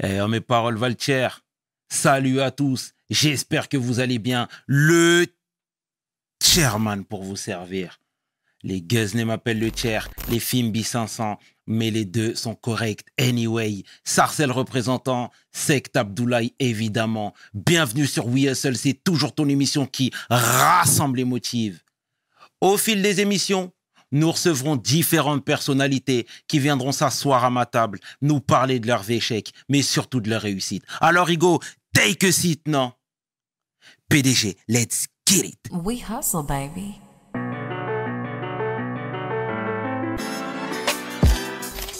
Eh, mes paroles valent cher. Salut à tous. J'espère que vous allez bien. Le chairman pour vous servir. Les Guzney m'appellent le chair, les Fimbi 500, mais les deux sont corrects anyway. Sarcel représentant, Sect Abdoulaye évidemment. Bienvenue sur We c'est toujours ton émission qui rassemble les motifs. Au fil des émissions, nous recevrons différentes personnalités qui viendront s'asseoir à ma table, nous parler de leurs échecs, mais surtout de leurs réussites. Alors, Hugo, take a seat, non? PDG, let's get it. We hustle, baby.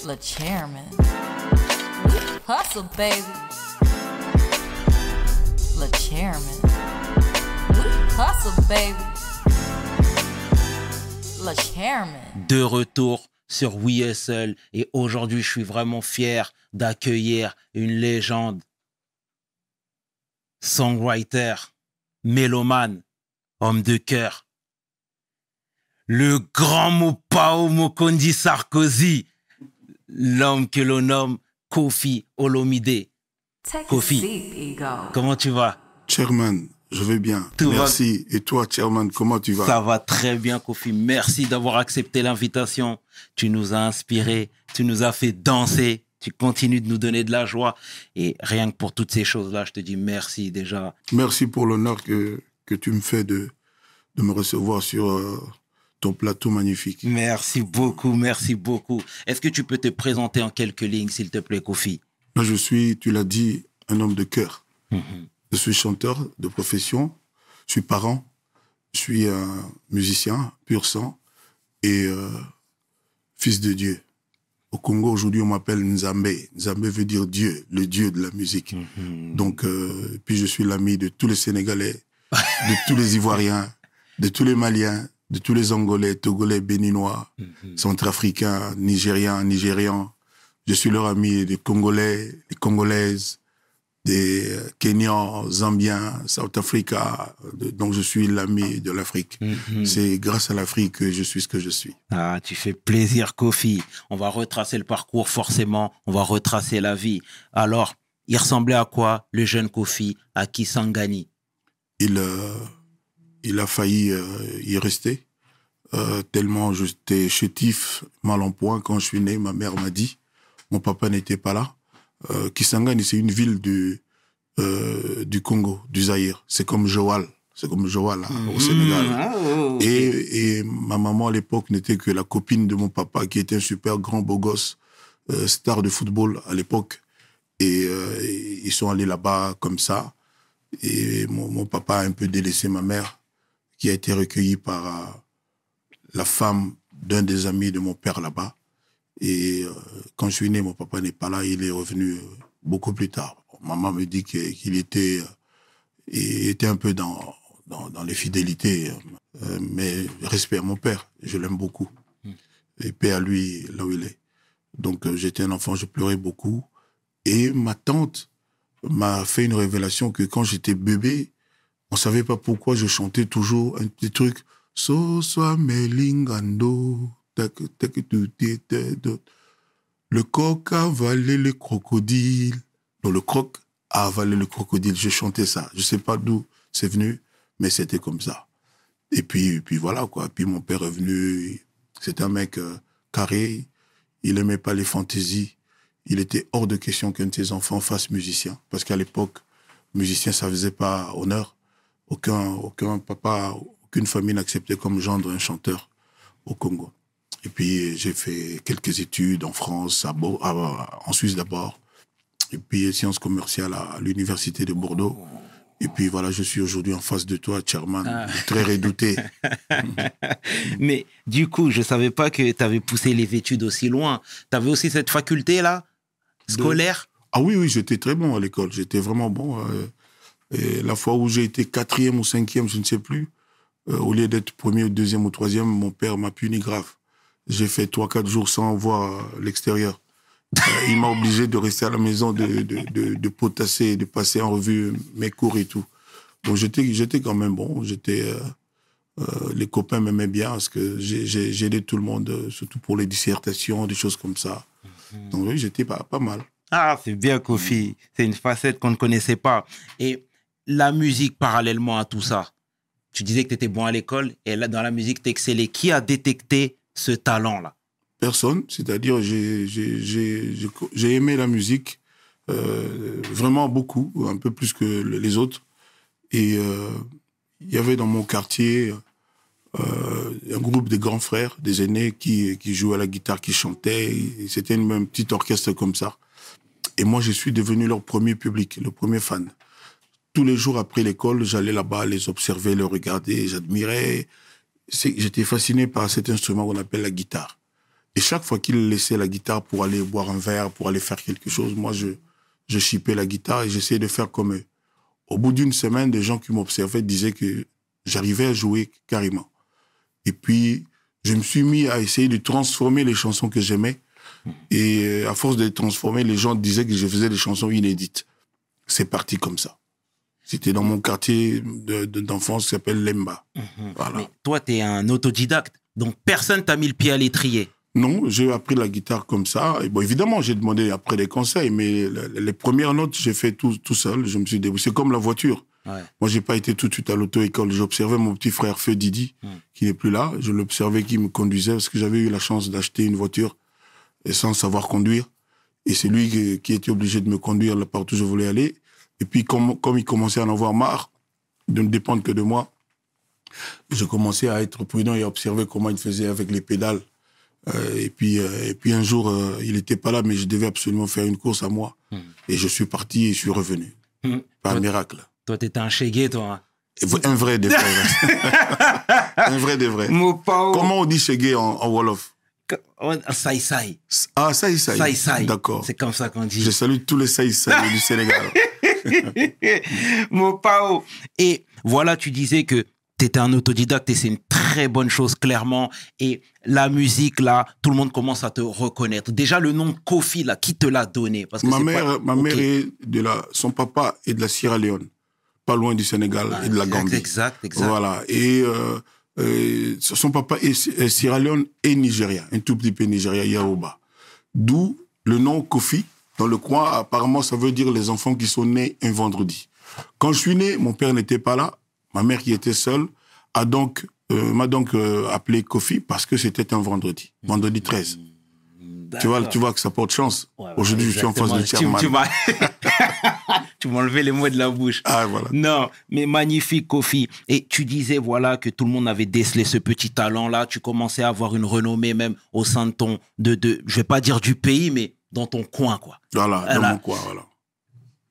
Le chairman. We hustle, baby. Le chairman. We hustle, baby. De retour sur We Hustle et aujourd'hui, je suis vraiment fier d'accueillir une légende, songwriter, mélomane, homme de cœur. Le grand Mopao Mokondi Sarkozy, l'homme que l'on nomme Kofi Olomide. Take Kofi. Comment tu vas? Chairman, je vais bien. Tout va- Merci. Et toi, Chairman, comment tu vas? Ça va très bien, Kofi. Merci d'avoir accepté l'invitation. Tu nous as inspirés, tu nous as fait danser, tu continues de nous donner de la joie. Et rien que pour toutes ces choses-là, je te dis merci déjà. Merci pour l'honneur que, que tu me fais de, de me recevoir sur euh, ton plateau magnifique. Merci beaucoup, merci beaucoup. Est-ce que tu peux te présenter en quelques lignes, s'il te plaît, Kofi? Moi, je suis, tu l'as dit, un homme de cœur. Mhm. Je suis chanteur de profession, je suis parent, je suis un musicien pur sang et euh, fils de Dieu. Au Congo, aujourd'hui, on m'appelle Nzambe. Nzambe veut dire Dieu, le Dieu de la musique. Mhm. Donc, euh, puis je suis l'ami de tous les Sénégalais, de tous les Ivoiriens, de tous les Maliens, de tous les Angolais, Togolais, Béninois, Mhm. Centrafricains, Nigériens, Nigérians. Je suis leur ami des Congolais, des Congolaises, des Kenyans, Zambiens, South Africa. De- Donc, je suis l'ami de l'Afrique. Mhm. C'est grâce à l'Afrique que je suis ce que je suis. Ah, tu fais plaisir, Kofi. On va retracer le parcours, forcément. On va retracer la vie. Alors, il ressemblait à quoi, le jeune Kofi, à Kisangani il, euh, il a failli euh, y rester. Euh, tellement j'étais chétif, mal en point. Quand je suis né, ma mère m'a dit, mon papa n'était pas là. Euh, Kisangani, c'est une ville du, euh, du Congo, du Zaïre. C'est comme Joal. C'est comme Joal là, au Sénégal. Ah, oh, ok. Et, et ma maman à l'époque n'était que la copine de mon papa, qui était un super grand beau gosse, euh, star de football à l'époque. Et euh, ils sont allés là-bas comme ça. Et mon, mon papa a un peu délaissé ma mère, qui a été recueillie par la femme d'un des amis de mon père là-bas. Et euh, quand je suis né, mon papa n'est pas là, il est revenu euh, beaucoup plus tard. Maman me dit qu'il était, euh, il était un peu dans, dans, dans les fidélités, mais respect à mon père, je l'aime beaucoup. Et paix à lui, là où il est. Donc j'étais un enfant, je pleurais beaucoup. Et ma tante m'a fait une révélation que quand j'étais bébé, on savait pas pourquoi je chantais toujours un petit truc. So soa melingando, Le coq a avalé le crocodile. Non, le croc a avalé le crocodile. Je chantais ça. Je sais pas d'où c'est venu, mais c'était comme ça. Et puis, puis voilà, quoi. Puis mon père est venu. C'est un mec euh, carré. Il aimait pas les fantaisies. Il était hors de question qu'un de ses enfants fasse musicien. Parce qu'à l'époque, musicien, ça faisait pas honneur. Aucun, aucun papa, aucune famille n'acceptait comme gendre un chanteur au Congo. Et puis, j'ai fait quelques études en France, à Bo- à- en Suisse d'abord. Et puis, sciences commerciales à l'université de Bordeaux. Et puis, voilà, je suis aujourd'hui en face de toi, chairman, très redouté. Mais du coup, je savais pas que tu avais poussé les études aussi loin. Tu avais aussi cette faculté-là, scolaire? Ah oui, oui, j'étais très bon à l'école. J'étais vraiment bon. euh, et la fois où j'ai été quatrième ou cinquième, je ne sais plus, euh, au lieu d'être premier ou deuxième ou troisième, mon père m'a puni grave. J'ai fait trois, quatre jours sans voir euh, l'extérieur. Euh, il m'a obligé de rester à la maison, de, de, de, de potasser, de passer en revue mes cours et tout. Donc j'étais, j'étais quand même bon. J'étais, euh, euh, les copains m'aimaient bien parce que j'ai, j'ai, j'ai aidé tout le monde, surtout pour les dissertations, des choses comme ça. Donc oui, j'étais pas, pas mal. Ah, c'est bien, Kofi. C'est une facette qu'on ne connaissait pas. Et la musique, parallèlement à tout ça, tu disais que tu étais bon à l'école et là, dans la musique, tu excellais. Qui a détecté ce talent-là Personne, c'est-à-dire j'ai j'ai j'ai- j'ai aimé la musique euh, vraiment beaucoup, un peu plus que le- les autres. Et euh, il y avait dans mon quartier euh, un groupe de grands frères, des aînés qui, qui jouaient à la guitare, qui chantaient. C'était une même petite orchestre comme ça. Et moi, je suis devenu leur premier public, le premier fan. Tous les jours après l'école, j'allais là-bas les observer, les regarder, j'admirais. J'étais fasciné par cet instrument qu'on appelle la guitare. Et chaque fois qu'ils laissaient la guitare pour aller boire un verre, pour aller faire quelque chose, moi, je, je chipais la guitare et j'essayais de faire comme eux. Au bout d'une semaine, des gens qui m'observaient disaient que j'arrivais à jouer carrément. Et puis, je me suis mis à essayer de transformer les chansons que j'aimais. Et euh, à force de les transformer, les gens disaient que je faisais des chansons inédites. C'est parti comme ça. C'était dans mon quartier de- de- d'enfance qui s'appelle Lemba. Voilà. Mais toi, tu es un autodidacte. Donc, personne t'a mis le pied à l'étrier. Non, j'ai appris la guitare comme ça. Et bon, évidemment, j'ai demandé après des conseils, mais le- les premières notes, j'ai fait tout, tout seul. Je me suis débrouillé. C'est comme la voiture. Ouais. Moi, j'ai pas été tout de suite à l'auto-école. J'observais mon petit frère Feu Didi, Mm. qui n'est plus là. Je l'observais qui me conduisait parce que j'avais eu la chance d'acheter une voiture et sans savoir conduire. Et c'est lui qui, qui était obligé de me conduire là partout où je voulais aller. Et puis, comme, comme il commençait à en avoir marre de ne dépendre que de moi, je commençais à être prudent et à observer comment il faisait avec les pédales. Euh, et puis, euh, et puis un jour, euh, il n'était pas là, mais je devais absolument faire une course à moi. Mm. Et je suis parti et je suis revenu. Mm. Par Toi, miracle. toi, t'étais un chégué, toi. hein. Un vrai des vrais. un vrai des vrais. Comment on dit chégué en, en Wolof? Saï Saï. Ah, ça Saï Saï. D'accord. C'est comme ça qu'on dit. Je salue tous les saïs saïs du Sénégal. Mopao. Et voilà, tu disais que tu étais un autodidacte et c'est une très bonne chose, clairement. Et la musique, là, tout le monde commence à te reconnaître. Déjà, le nom Kofi, là, qui te l'a donné? Parce que ma mère, pas- ma mère est de la, son papa est de la Sierra Leone, pas loin du Sénégal Ah, et de la exact, Gambie. Exact, exact. Voilà. Et euh, euh, son papa est, est Sierra Leone et Nigeria, un tout petit peu Nigeria, Yaroba. D'où le nom Kofi. Dans le coin, apparemment, ça veut dire les enfants qui sont nés un vendredi. Quand je suis né, mon père n'était pas là. Ma mère, qui était seule, a donc euh, m'a donc euh, appelé Kofi parce que c'était un vendredi, vendredi 13. Tu vois, tu vois que ça porte chance. Ouais, Aujourd'hui, je suis en face de. Chairman. Tu, tu m'as- tu m'as enlevé les mots de la bouche. Ah, voilà. Non, mais magnifique, Kofi. Et tu disais, voilà, que tout le monde avait décelé ce petit talent-là. Tu commençais à avoir une renommée même au sein de ton, de, de, je vais pas dire du pays, mais dans ton coin, quoi. Voilà, dans mon coin, voilà.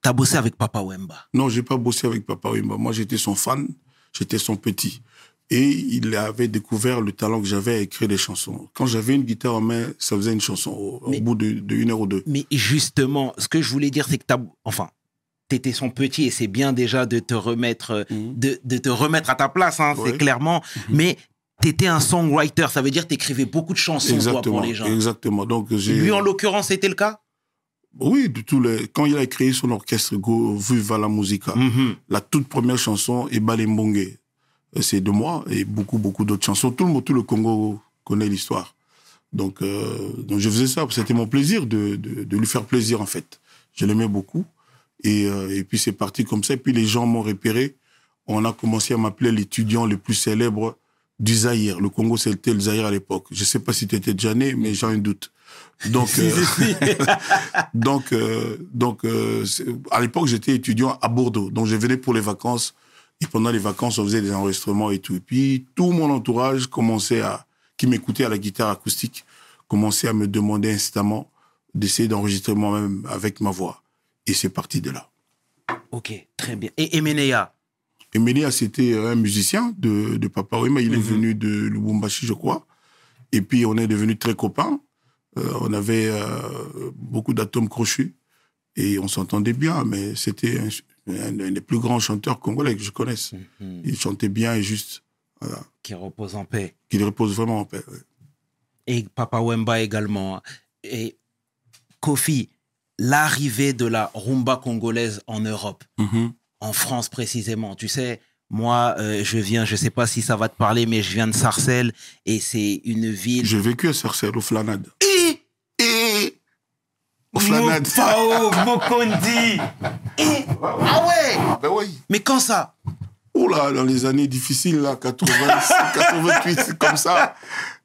T'as bossé avec Papa Wemba? Non, j'ai pas bossé avec Papa Wimba. Moi, j'étais son fan, j'étais son petit. Et il avait découvert le talent que j'avais à écrire des chansons. Quand j'avais une guitare en main, ça faisait une chanson au, bout de, de heure ou deux. Mais justement, ce que je voulais dire, c'est que t'as, enfin, t'étais son petit et c'est bien déjà de te remettre, Mhm. de, de te remettre à ta place, hein, c'est clairement. Mais t'étais un songwriter, ça veut dire que t'écrivais beaucoup de chansons, toi, pour les gens. exactement. Donc. Lui, en l'occurrence, c'était le cas? Oui, de les... quand il a créé son orchestre Go Viva la Musica, Mhm. la toute première chanson, Ebale Mbongue, euh, c'est de moi, et beaucoup, beaucoup d'autres chansons. Tout le, monde- tout le Congo connaît l'histoire. Donc, euh, donc, je faisais ça. C'était mon plaisir de, de, de lui faire plaisir, en fait. Je l'aimais beaucoup. Et, euh, et puis, c'est parti comme ça. Et puis, les gens m'ont repéré. On a commencé à m'appeler l'étudiant le plus célèbre du Zaïre. Le Congo, c'était le Zaïre à l'époque. Je sais pas si tu étais déjà né, mais j'ai un doute. Donc, euh, si. donc, euh, donc euh, à l'époque, j'étais étudiant à Bordeaux. Donc, je venais pour les vacances. Et pendant les vacances, on faisait des enregistrements et tout. Et puis, tout mon entourage commençait à, qui m'écoutait à la guitare acoustique, commençait à me demander instamment d'essayer d'enregistrer moi-même avec ma voix. Et c'est parti de là. Ok, très bien. Et Emenea Et Mélia, c'était un musicien de, de Papa Wema. Il est Mhm. venu de Lubumbashi, je crois. Et puis, on est devenus très copains. Euh, on avait euh, beaucoup d'atomes crochus. Et on s'entendait bien, mais c'était un, un- un des plus grands chanteurs congolais que je connaisse. Mhm. Il chantait bien et juste. Voilà. qui repose en paix. Qu'il repose vraiment en paix. ouais. Et Papa Wemba également. Et Kofi, l'arrivée de la rumba congolaise en Europe, Mhm. En France précisément. Tu sais, moi, euh, je viens, je sais pas si ça va te parler, mais je viens de Sarcelles et c'est une ville. J'ai vécu à Sarcelles, au Flanade. Et Et au Flanade. Fao, Mokondi. Et- Ah ouais Ben oui. Mais quand ça? Oh là, dans les années difficiles, là, 80, 88, c'est comme ça.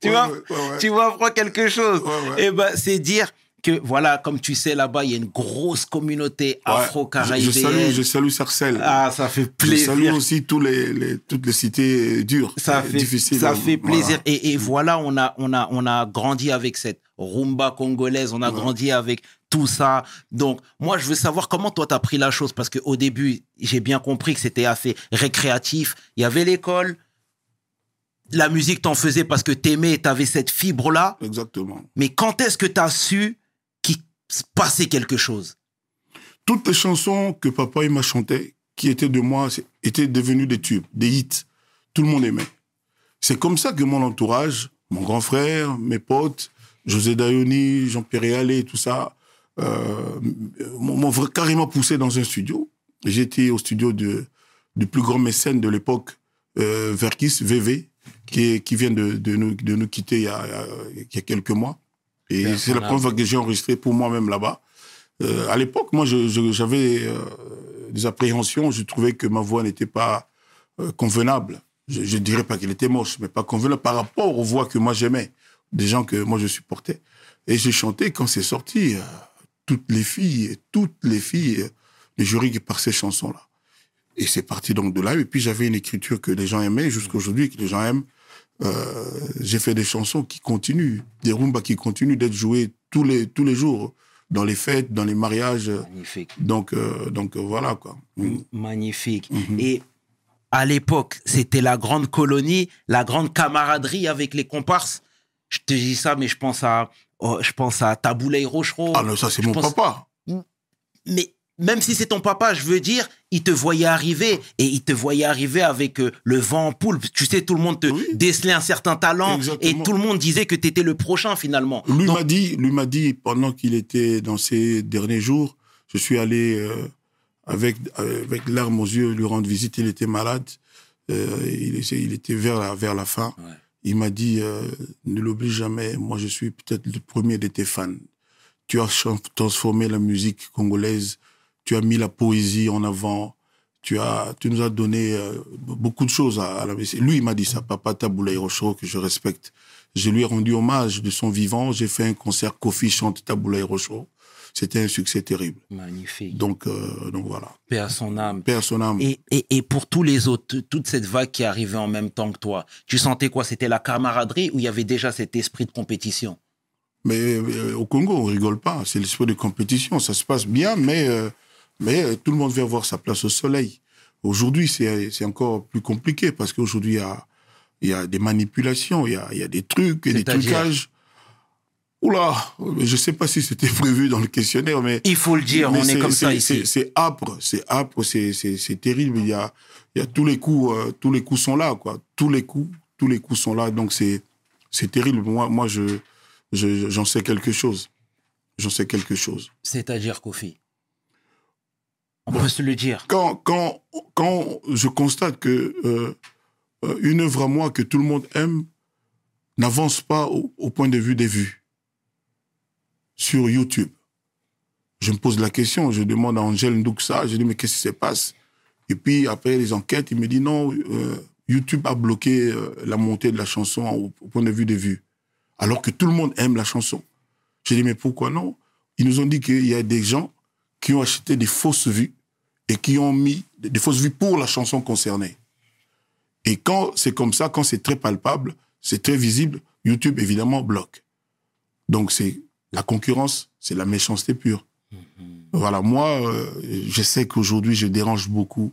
Tu Ouais, vois, ouais, ouais, ouais. tu vois, quelque chose. Et ben, c'est dire que, voilà, comme tu sais, là-bas, il y a une grosse communauté afro-caribéenne. Je, je salue, je salue Sarcelles. Ah, ça fait je salue plaisir. aussi tous les, les- toutes les cités dures. Ça euh, fait, difficiles. ça fait Voilà. plaisir. Et, et voilà, on a, on, a, on a grandi avec cette rumba congolaise, on a grandi avec tout ça. Donc, moi, je veux savoir comment toi, tu as pris la chose. Parce qu'au début, j'ai bien compris que c'était assez récréatif. Il y avait l'école. La musique, t'en faisais parce que t'aimais, t'avais cette fibre-là. Exactement. Mais quand est-ce que tu as su se passait quelque chose Toutes les chansons que papa il m'a chantées, qui étaient de moi, étaient devenues des tubes, des hits. Tout le monde aimait. C'est comme ça que mon entourage, mon grand frère, mes potes, José Dayoni, Jean-Pierre Allé, tout ça, euh, m'ont carrément poussé dans un studio. J'étais au studio de, du plus grand mécène de l'époque, euh, Verkis, VV, qui, qui vient de, de, nous, de nous quitter il y a quelques mois. Et c'est la première fois que j'ai enregistré pour moi-même là-bas. Euh, à l'époque, moi, j'avais euh, des appréhensions. Je trouvais que ma voix n'était pas euh, convenable. Je ne dirais pas qu'elle était moche, mais pas convenable par rapport aux voix que moi j'aimais, des gens que moi je supportais. Et j'ai chanté quand c'est sorti. toutes les filles, toutes les filles, les jurys par ces chansons-là. Et c'est parti donc de là. Et puis j'avais une écriture que les gens aimaient jusqu'à aujourd'hui, que les gens aiment. Euh, j'ai fait des chansons qui continuent, des rumbas qui continuent d'être jouées tous les, tous les jours, dans les fêtes, dans les mariages. Magnifique. Donc, euh, donc euh, voilà quoi. Mm. Magnifique. Mhm. Et à l'époque, c'était la grande colonie, la grande camaraderie avec les comparses. Je te dis ça, mais je pense à, oh, je pense à Taboulay Rochereau. Ah non, ça c'est mon pense- papa. Mais même si c'est ton papa, je veux dire, il te voyait arriver et il te voyait arriver avec euh, le vent en poule. Tu sais, tout le monde te Oui. décelait un certain talent Exactement. et tout le monde disait que tu étais le prochain finalement. Lui m'a dit, lui m'a dit pendant qu'il était dans ses derniers jours, je suis allé euh, avec euh, avec larmes aux yeux lui rendre visite. Il était malade, Euh, il, était- il était vers la vers la fin. Ouais. Il m'a dit ne l'oublie jamais. Moi, je suis peut-être le premier de tes fans. Tu as transformé la musique congolaise. Tu as mis la poésie en avant. Tu as, tu nous as donné euh, beaucoup de choses à, à la musique. Lui, il m'a dit ça, Papa Taboulaye Rochereau, que je respecte. Je lui ai rendu hommage de son vivant. J'ai fait un concert Kofi chante Taboulaye Rochereau. C'était un succès terrible. magnifique. Donc, euh, donc voilà. Paix à son âme. Père son âme. Et, et, et pour tous les autres, toute cette vague qui arrivait en même temps que toi, tu sentais quoi? C'était la camaraderie ou il y avait déjà cet esprit de compétition? Mais euh, au Congo, on rigole pas. C'est l'esprit de compétition. Ça se passe bien, mais, mais euh, tout le monde veut avoir sa place au soleil. Aujourd'hui, c'est encore plus compliqué parce qu'aujourd'hui, il y a, y a des manipulations, il y a, y a des trucs et des trucages. Oula, je sais pas si c'était prévu dans le questionnaire, mais Il faut le dire, on est, comme ça c'est- ici. c'est- âpre, c'est âpre, c'est- terrible. Il y a, il y a tous les coups, euh, tous les coups sont là, quoi. Tous les coups, tous les coups sont là. Donc c'est c'est terrible. Moi, moi, je je- j'en sais quelque chose. J'en sais quelque chose. C'est-à-dire, Kofi On peut se le dire. Quand quand quand je constate que euh, euh, une œuvre à moi que tout le monde aime n'avance pas au, point de vue des vues sur YouTube. Je me pose la question, je demande à Angèle Ndouksa, je dis mais qu'est-ce qui se passe? Et puis après les enquêtes, il me dit non, euh, YouTube a bloqué la montée de la chanson au, au point de vue des vues, alors que tout le monde aime la chanson. Je dis mais pourquoi non? Ils nous ont dit qu'il y a des gens qui ont acheté des fausses vues et qui ont mis des fausses vues pour la chanson concernée. Et quand c'est comme ça, quand c'est très palpable, c'est très visible, YouTube évidemment bloque. Donc c'est la concurrence, c'est la méchanceté pure. Voilà, moi, euh, je sais qu'aujourd'hui, je dérange beaucoup.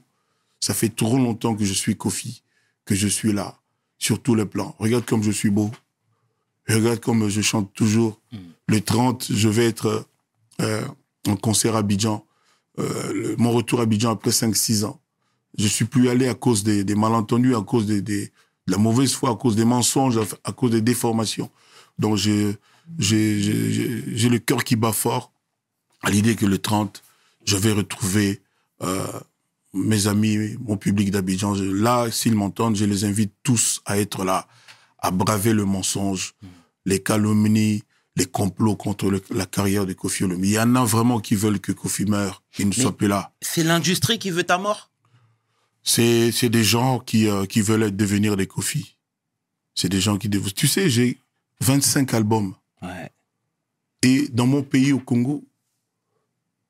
Ça fait trop longtemps que je suis Kofi, que je suis là, sur tous les plans. Regarde comme je suis beau. Regarde comme je chante toujours. Le 30, je vais être euh, en concert à Abidjan. Euh, le- mon retour à Abidjan après 5-6 ans. Je suis plus allé à cause des, des malentendus, à cause des, des- de la mauvaise foi, à cause des mensonges, à, à cause des déformations. Donc j'ai le cœur qui bat fort à l'idée que le 30, je vais retrouver euh, mes amis, mon public d'Abidjan. Là, s'ils m'entendent, je les invite tous à être là, à braver le mensonge, les calomnies, les complots contre le- la carrière de Kofi Olomide. Il y en a vraiment qui veulent que Kofi meure, qu'il ne Mais- soit plus là. C'est l'industrie qui veut ta mort? C'est c'est des gens qui, euh, qui veulent devenir des Kofi. C'est des gens qui... Tu sais, j'ai 25 albums. Ouais. Et dans mon pays, au Congo,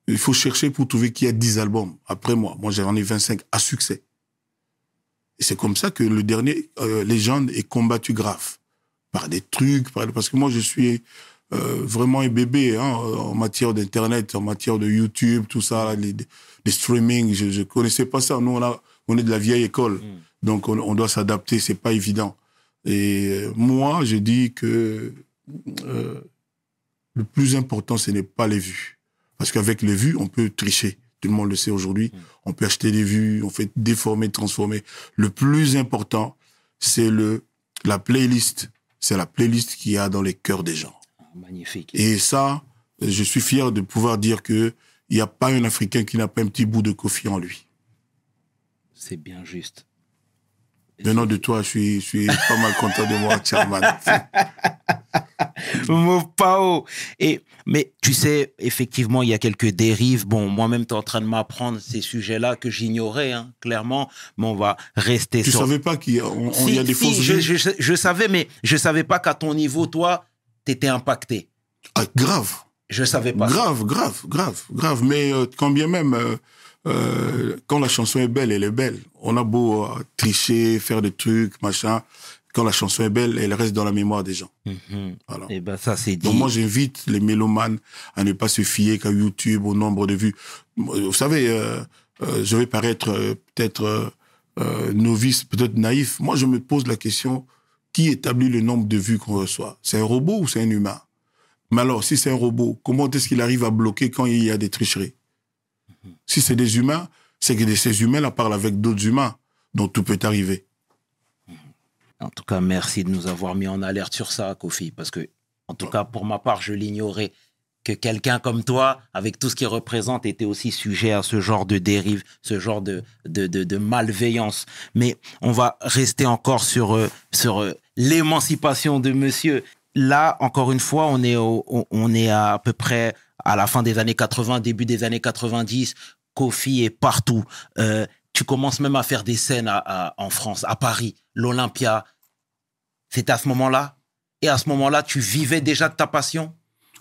il faut chercher pour trouver qui a 10 albums après moi. Moi, j'en ai 25 à succès. Et c'est comme ça que le dernier, euh, Légende, est combattu grave. Par des trucs, par- parce que moi, je suis vraiment un bébé hein, en matière d'Internet, en matière de YouTube, tout ça, les, les streaming. Je ne connaissais pas ça. Nous, on, a, on est de la vieille école. Mm. Donc, on, on doit s'adapter. C'est pas évident. Et euh, moi, je dis que euh, le plus important, ce n'est pas les vues. Parce qu'avec les vues, on peut tricher. Tout le monde le sait aujourd'hui. Mm. On peut acheter des vues, on fait déformer, transformer. Le plus important, c'est le la playlist. C'est la playlist qu'il y a dans les cœurs des gens. Magnifique. Et ça, je suis fier de pouvoir dire que il n'y a pas un Africain qui n'a pas un petit bout de Kofi en lui. C'est bien juste. Venant de toi, je suis, je suis pas mal content de voir Chairman. Mopao. Et, mais tu sais, effectivement, il y a quelques dérives. Bon, moi-même, tu es en train de m'apprendre ces sujets-là que j'ignorais, hein, clairement. Mais on va rester Tu sur. savais pas qu'il y a, Si, y des si, fausses je, je, je savais, mais je savais pas qu'à ton niveau, toi, t'étais impacté. Ah, Grave. Je savais pas. ça. Grave, grave, grave, grave. Mais euh, quand bien même, euh, euh, quand la chanson est belle, elle est belle. On a beau euh, tricher, faire des trucs, machin. Quand la chanson est belle, elle reste dans la mémoire des gens. Mhm. Voilà. Et ben ça, c'est dit. Donc moi, j'invite les mélomanes à ne pas se fier qu'à YouTube, au nombre de vues. Vous savez, euh, euh, je vais paraître euh, peut-être novice, peut-être naïf. Moi, je me pose la question, qui établit le nombre de vues qu'on reçoit. C'est un robot ou c'est un humain? Mais alors, si c'est un robot, comment est-ce qu'il arrive à bloquer quand il y a des tricheries? Si c'est des humains, c'est que ces humains-là parlent avec d'autres humains, donc tout peut arriver. En tout cas, merci de nous avoir mis en alerte sur ça, Kofi, parce que, en tout cas, pour ma part, je l'ignorais que quelqu'un comme toi, avec tout ce qu'il représente, était aussi sujet à ce genre de dérive, ce genre de, de, de, de malveillance. Mais on va rester encore sur, euh, sur euh, l'émancipation de monsieur. Là, encore une fois, on est, au- on- est à, peu près à la fin des années 80, début des années 90. Kofi est partout. Euh, tu commences même à faire des scènes à- à- en France, à Paris, l'Olympia. C'était à ce moment-là? Et à ce moment-là, tu vivais déjà de ta passion?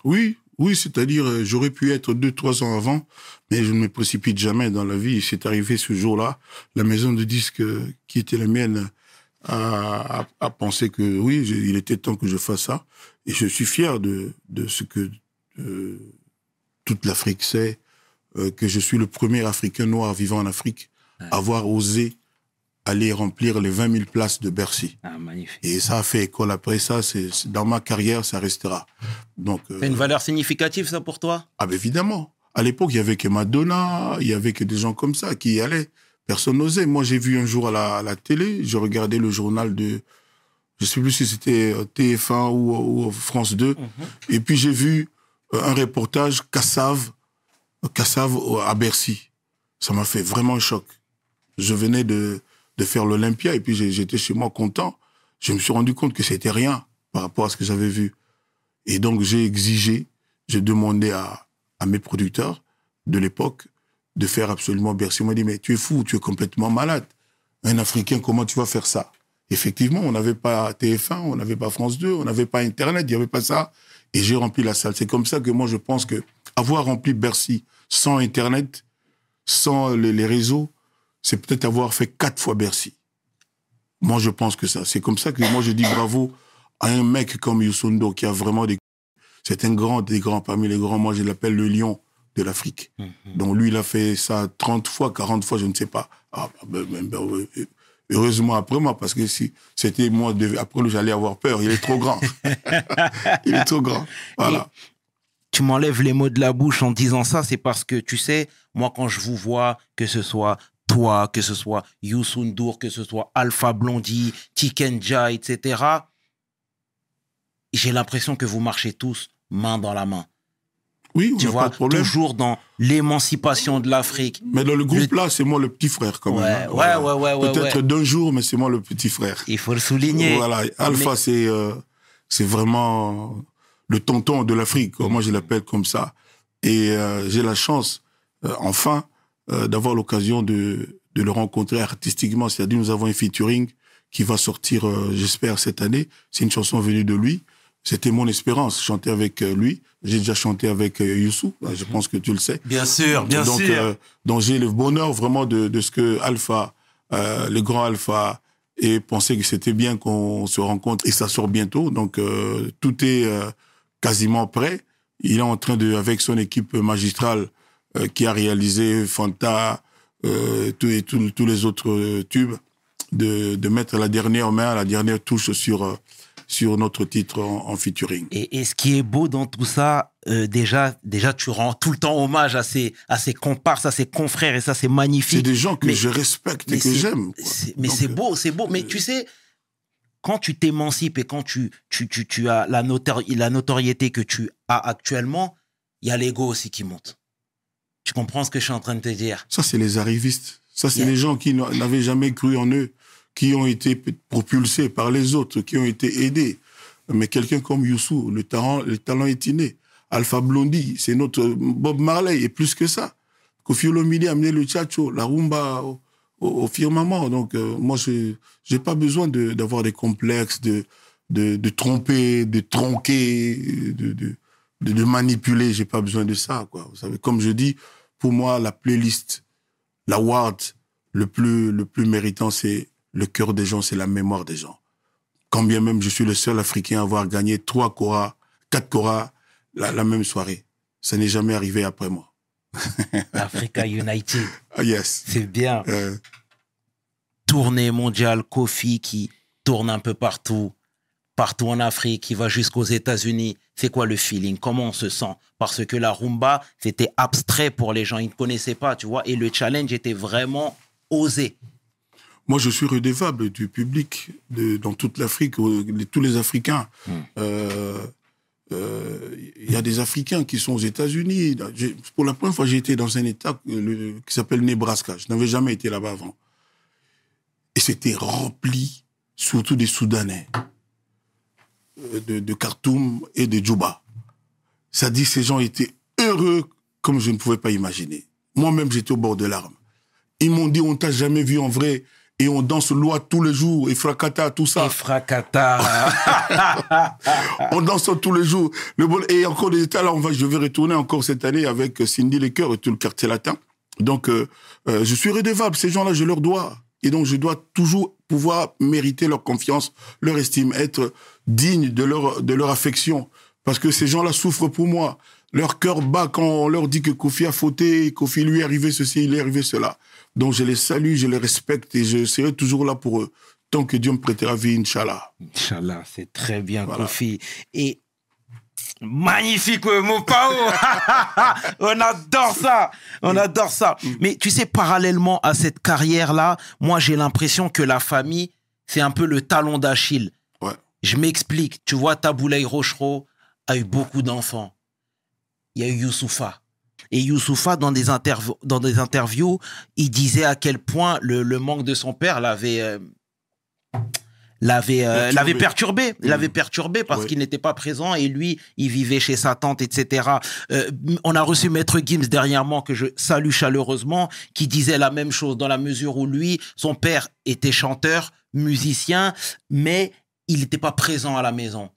Oui, oui, c'est-à-dire euh, j'aurais pu être deux, trois ans avant, mais je ne me précipite jamais dans la vie. C'est arrivé ce jour-là. La maison de disques euh, qui était la mienne a, a- a pensé que oui, il était temps que je fasse ça. Et je suis fier de, de ce que euh, toute l'Afrique sait, euh, que je suis le premier Africain noir vivant en Afrique à avoir osé aller remplir les 20 000 places de Bercy. Ah, magnifique. Et ça a fait école après ça. C'est dans ma carrière, ça restera. Donc, euh, C'est une valeur significative, ça, pour toi? Ah ben évidemment. À l'époque, il y avait que Madonna, il y avait que des gens comme ça qui y allaient. Personne n'osait. Moi, j'ai vu un jour à la, à la télé, je regardais le journal de, je sais plus si c'était euh, TF1 ou, ou France 2, et puis j'ai vu euh, un reportage Cassave, euh, Cassave à Bercy. Ça m'a fait vraiment un choc. Je venais de, de faire l'Olympia et puis j'étais chez moi content. Je me suis rendu compte que c'était rien par rapport à ce que j'avais vu. Et donc j'ai exigé, j'ai demandé à, à mes producteurs de l'époque de faire absolument Bercy. On m'a dit, mais tu es fou, tu es complètement malade. Un Africain, comment tu vas faire ça? Effectivement, on n'avait pas TF1, on n'avait pas France 2, on n'avait pas Internet, il n'y avait pas ça. Et j'ai rempli la salle. C'est comme ça que moi, je pense que avoir rempli Bercy sans Internet, sans les réseaux, c'est peut-être avoir fait quatre fois Bercy. Moi, je pense que ça. C'est comme ça que moi, je dis bravo à un mec comme Youssoundo qui a vraiment des... C'est un grand des grands parmi les grands. Moi, je l'appelle le lion de l'Afrique. Donc lui, il a fait ça 30 fois, 40 fois, je ne sais pas. Ah, ben, ben, ben, ouais, heureusement après moi, parce que si c'était moi, après j'allais avoir peur. Il est trop grand. il est trop grand. Voilà. tu m'enlèves les mots de la bouche en disant ça, c'est parce que, tu sais, moi, quand je vous vois, que ce soit toi, que ce soit Youssou N'Dour, que ce soit Alpha Blondie, Tikenja, etc., j'ai l'impression que vous marchez tous main dans la main. Oui, Tu vois, pas de problème. toujours dans l'émancipation de l'Afrique. Mais dans le groupe là, c'est moi le petit frère quand même. Ouais, hein. ouais, ouais, ouais, ouais, Peut-être ouais. d'un jour, mais c'est moi le petit frère. Il faut le souligner. Voilà, Alpha, Mais- c'est euh, c'est vraiment le tonton de l'Afrique. Moi, je l'appelle comme ça. Et euh, j'ai la chance, euh, enfin, euh, d'avoir l'occasion de, de le rencontrer artistiquement. C'est-à-dire, nous avons un featuring qui va sortir, euh, j'espère, cette année. C'est une chanson venue de lui. C'était mon espérance, chanter avec euh, lui. J'ai déjà chanté avec Youssou, je pense que tu le sais. Bien sûr, bien donc, sûr. euh, donc j'ai le bonheur vraiment de, de ce que Alpha, euh, le grand Alpha, ait pensé que c'était bien qu'on se rencontre et ça sort bientôt. Donc euh, tout est euh, quasiment prêt. Il est en train de, avec son équipe magistrale euh, qui a réalisé Fanta euh, tous et tous les autres euh, tubes, de, de mettre la dernière main, la dernière touche sur sur notre titre en, en featuring. Et, et ce qui est beau dans tout ça, euh, déjà, déjà, tu rends tout le temps hommage à ces, à ces comparses, à ces confrères, et ça, c'est magnifique. C'est des gens que Mais- je respecte et que j'aime. Mais c'est beau, c'est beau. Mais tu sais, quand tu t'émancipes et quand tu, tu, tu, tu as la, notori- la notoriété que tu as actuellement, il y a l'ego aussi qui monte. Tu comprends ce que je suis en train de te dire? Ça, c'est les arrivistes. Ça, c'est Yeah. les gens qui n'a- n'avaient jamais cru en eux, qui ont été propulsés par les autres, qui ont été aidés. Mais quelqu'un comme Youssou, le talent, le talent est inné. Alpha Blondie, c'est notre Bob Marley, et plus que ça. Kofi Olomide a amené le tchatcho, la rumba au, au- au firmament. Donc, euh, moi, je n'ai pas besoin de- d'avoir des complexes, de, de, de tromper, de tronquer, de, de, de, de manipuler. J'ai pas besoin de ça, quoi. Vous savez, comme je dis, pour moi, la playlist, l'award le plus, le plus méritant, c'est le cœur des gens, c'est la mémoire des gens. Quand bien même je suis le seul Africain à avoir gagné trois Cora, quatre Cora la, la même soirée. Ça n'est jamais arrivé après moi. Africa United, Ah yes. c'est bien. Euh, Tournée mondiale, Kofi qui tourne un peu partout, partout en Afrique, qui va jusqu'aux États-Unis. C'est quoi le feeling? Comment on se sent? Parce que la rumba, c'était abstrait pour les gens, ils ne connaissaient pas, tu vois, et le challenge était vraiment osé. moi, je suis redevable du public de, dans toute l'Afrique, les- tous les Africains. Mm. Euh, euh, Il y a des Africains qui sont aux États-Unis. Pour la première fois, j'ai été dans un État euh, le- qui s'appelle Nebraska. Je n'avais jamais été là-bas avant. Et c'était rempli, surtout des Soudanais, euh, de, de Khartoum et de Djouba. Ça dit, ces gens étaient heureux comme je ne pouvais pas imaginer. Moi-même, j'étais au bord de larmes. Ils m'ont dit, on t'a jamais vu en vrai. Et on danse loi tous les jours, et fracata, tout ça. Et fracata. on danse tous les jours. Le bon- et encore des états, là, on va, je vais retourner encore cette année avec Cindy Lecoeur et tout le quartier latin. Donc, euh, euh, je suis redevable. Ces gens-là, je leur dois. Et donc, je dois toujours pouvoir mériter leur confiance, leur estime, être digne de leur, de leur affection. Parce que ces gens-là souffrent pour moi. Leur cœur bat quand on leur dit que Kofi a fauté, Kofi lui est arrivé ceci, il est arrivé cela. Donc, je les salue, je les respecte et je serai toujours là pour eux. Tant que Dieu me prêtera vie, Inch'Allah. Inch'Allah, c'est très bien, Voilà. Kofi. Et magnifique, euh, mon Pao. On adore ça. On adore ça. Mais tu sais, parallèlement à cette carrière-là, moi, j'ai l'impression que la famille, c'est un peu le talon d'Achille. Je m'explique. Tu vois, Taboulaï Rochereau a eu beaucoup d'enfants. Il y a eu Youssoufa. Et Youssoufa, dans des, dans des interviews, il disait à quel point le, le manque de son père l'avait euh, l'avait euh, Perturbé. l'avait perturbé, l'avait perturbé parce Ouais. qu'il n'était pas présent et lui, il vivait chez sa tante, etc. Euh, on a reçu Maître Gims dernièrement que je salue chaleureusement, qui disait la même chose dans la mesure où lui, son père était chanteur, musicien, mais il n'était pas présent à la maison.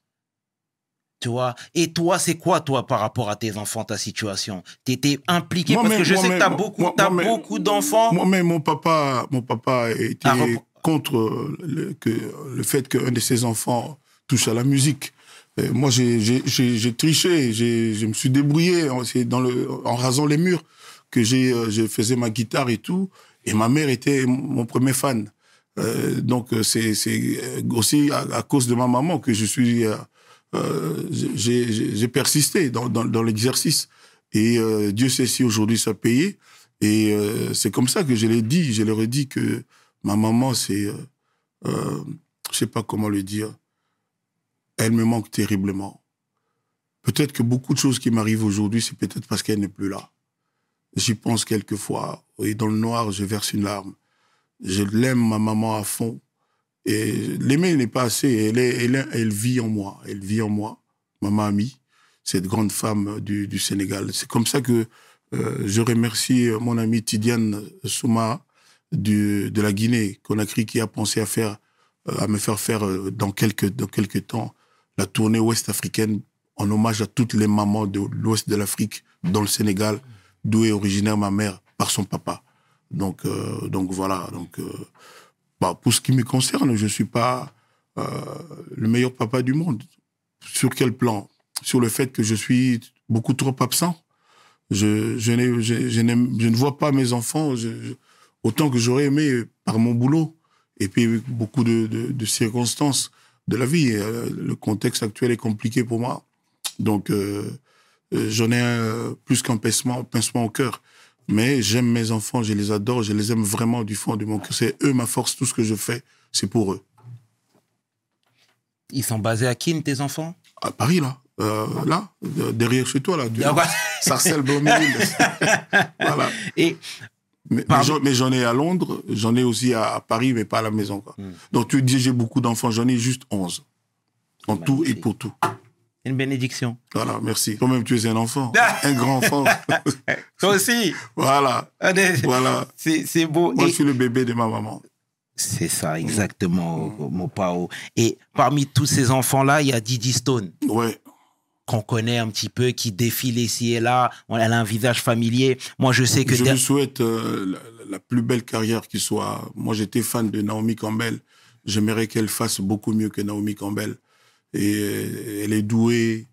Tu vois? Et toi, c'est quoi, toi, par rapport à tes enfants, ta situation? T'étais impliqué Moi, parce que je sais que mais- t'as moi- beaucoup, moi- moi, beaucoup d'enfants. Moi-même, mon papa, mon papa était Ah, contre le, que, le fait qu'un de ses enfants touche à la musique. Et moi, j'ai- triché, je me suis débrouillé en, c'est dans le, en rasant les murs que j'ai, euh, je faisais ma guitare et tout. Et ma mère était mon premier fan. Euh, donc, euh, c'est euh, aussi à, cause de ma maman que je suis, j'ai- persisté dans, l'exercice. Et Dieu sait si aujourd'hui ça payait. Et c'est comme ça que je l'ai dit. Je leur ai dit que ma maman, c'est, je sais pas comment le dire, elle me manque terriblement. Peut-être que beaucoup de choses qui m'arrivent aujourd'hui, c'est peut-être parce qu'elle n'est plus là. J'y pense quelquefois. Et dans le noir, je verse une larme. Je l'aime, ma maman, à fond. Et l'aimer n'est pas assez. Elle, est, elle, elle vit en moi. Elle vit en moi, ma mamie. cette grande femme du, du Sénégal. C'est comme ça que euh, je remercie mon ami Tidiane Souma du, de la Guinée, Conakry, qui a pensé à faire, euh, à me faire faire euh, dans quelques, dans quelques temps la tournée ouest africaine en hommage à toutes les mamans de l'ouest de l'Afrique, dans le Sénégal, d'où est originaire ma mère par son papa. Donc, euh, donc voilà. Donc, euh, bah, pour ce qui me concerne, je suis pas euh, le meilleur papa du monde. Sur quel plan? Sur le fait que je suis beaucoup trop absent. Je, ne vois pas mes enfants autant que j'aurais aimé par mon boulot. Et puis beaucoup de, circonstances de la vie. Le contexte actuel est compliqué pour moi. Donc, j'en ai plus qu'un pincement au cœur. Mais j'aime mes enfants, je les adore, je les aime vraiment du fond de mon cœur. C'est eux ma force, tout ce que je fais, c'est pour eux. Ils sont basés à Kin, tes enfants? À Paris, là, euh, là, de- derrière chez toi, là, du, Ah. Sarcelles, voilà. Et Mais, j'en- mais j'en ai à Londres, j'en ai aussi à, à Paris, mais pas à la maison. Quoi. Hmm. Donc tu dis j'ai beaucoup d'enfants, j'en ai juste 11. En tout et pour tout. Une bénédiction. Voilà, merci. Toi-même, tu es un enfant, un grand enfant. Toi aussi voilà, Allez, voilà. C'est beau. Moi, Et- je suis le bébé de ma maman. C'est ça, exactement, mon Pao. Et parmi tous ces enfants-là, il y a Didi Stone, Ouais, qu'on connaît un petit peu, qui défile ici et là. Elle a un visage familier. Moi, je sais que... je lui souhaite euh, la, la plus belle carrière qui soit. Moi, j'étais fan de Naomi Campbell. J'aimerais qu'elle fasse beaucoup mieux que Naomi Campbell. Et euh, elle est douée.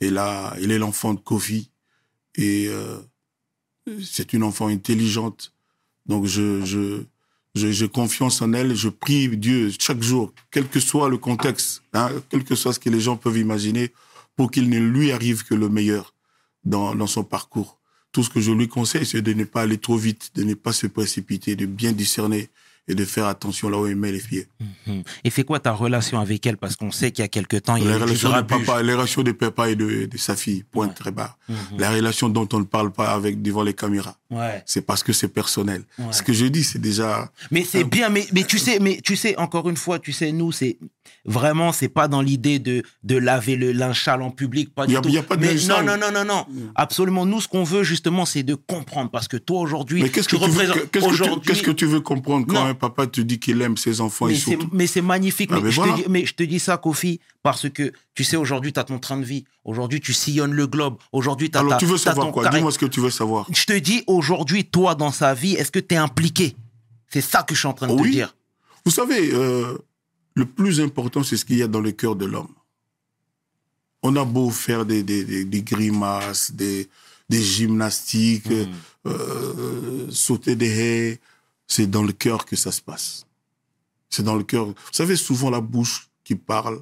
Elle, est l'enfant de Kofi. Et euh, c'est une enfant intelligente. Donc, je, je- j'ai confiance en elle. Je prie Dieu chaque jour, quel que soit le contexte, hein, quel que soit ce que les gens peuvent imaginer, pour qu'il ne lui arrive que le meilleur dans, dans son parcours. Tout ce que je lui conseille, c'est de ne pas aller trop vite, de ne pas se précipiter, de bien discerner et de faire attention là où elle met les pieds. Mhm. Et c'est quoi ta relation avec elle? Parce qu'on sait qu'il y a quelque temps, il y Les a eu du relations de papa, les relations de papa et de, de sa fille, point Ouais. très bas. Mhm. La relation dont on ne parle pas avec devant les caméras, Ouais. c'est parce que c'est personnel. Ouais. Ce que je dis, c'est déjà Mais c'est bien, mais, mais tu sais, mais tu sais, encore une fois, tu sais, nous, c'est vraiment, c'est pas dans l'idée de, de laver le linge sale en public, pas du a- tout. il y a pas de mais non, non, non, non, non, Mm. absolument. Nous, ce qu'on veut justement, c'est de comprendre, parce que toi aujourd'hui, Mais qu'est-ce que, tu veux, représentes qu'est-ce, tu, aujourd'hui. qu'est-ce que tu veux comprendre quand Non. un papa te dit qu'il aime ses enfants mais et c'est, surtout? mais c'est magnifique. Ah, mais, ben je voilà. te dis, mais je te dis ça, Kofi, parce que tu sais, aujourd'hui, tu as ton train de vie. Aujourd'hui, tu sillonnes le globe. Aujourd'hui, tu as Alors tu veux savoir quoi? carré- Dis-moi ce que tu veux savoir. Je te dis, aujourd'hui, toi, dans sa vie, est-ce que tu es impliqué? C'est ça que je suis en train de te dire. Vous savez, euh, le plus important, c'est ce qu'il y a dans le cœur de l'homme. On a beau faire des, des, des- des grimaces, des, des gymnastiques, Mhm. euh, sauter des haies, c'est dans le cœur que ça se passe. C'est dans le cœur. Vous savez, souvent la bouche qui parle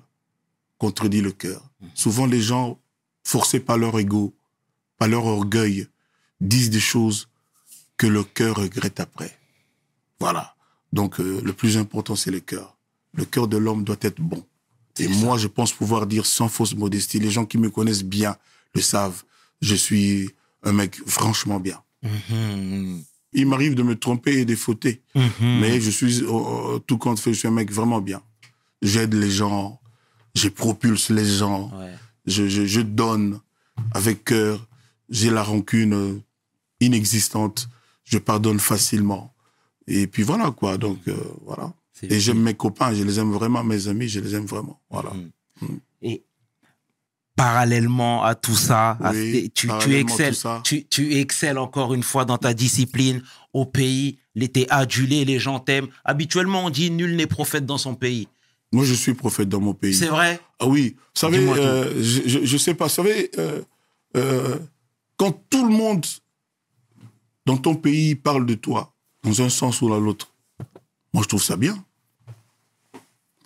contredit le cœur. Souvent les gens, forcés par leur ego, par leur orgueil, disent des choses que le cœur regrette après. Voilà. Donc euh, le plus important, c'est le cœur. Le cœur de l'homme doit être bon. Et moi, je pense pouvoir dire sans fausse modestie, les gens qui me connaissent bien le savent, je suis un mec franchement bien. Mhm. Il m'arrive de me tromper et de fauter, Mhm. mais je suis, euh, tout compte fait, je suis un mec vraiment bien. J'aide les gens, je propulse les gens, Ouais. je, je, je donne avec cœur, j'ai la rancune inexistante, je pardonne facilement. Et puis voilà quoi, donc euh, voilà. Et j'aime mes copains, je les aime vraiment, mes amis, je les aime vraiment. Voilà. Mhm. Et parallèlement à tout ça, à- tu, excelles, ça. tu, tu excelles encore une fois dans ta discipline au pays. T'es adulé, les gens t'aiment. Habituellement, on dit nul n'est prophète dans son pays. Moi, je suis prophète dans mon pays. C'est vrai Ah oui, vous savez, euh, je, je sais pas, vous savez, euh, euh, quand tout le monde dans ton pays parle de toi, dans un sens ou dans l'autre, moi je trouve ça bien.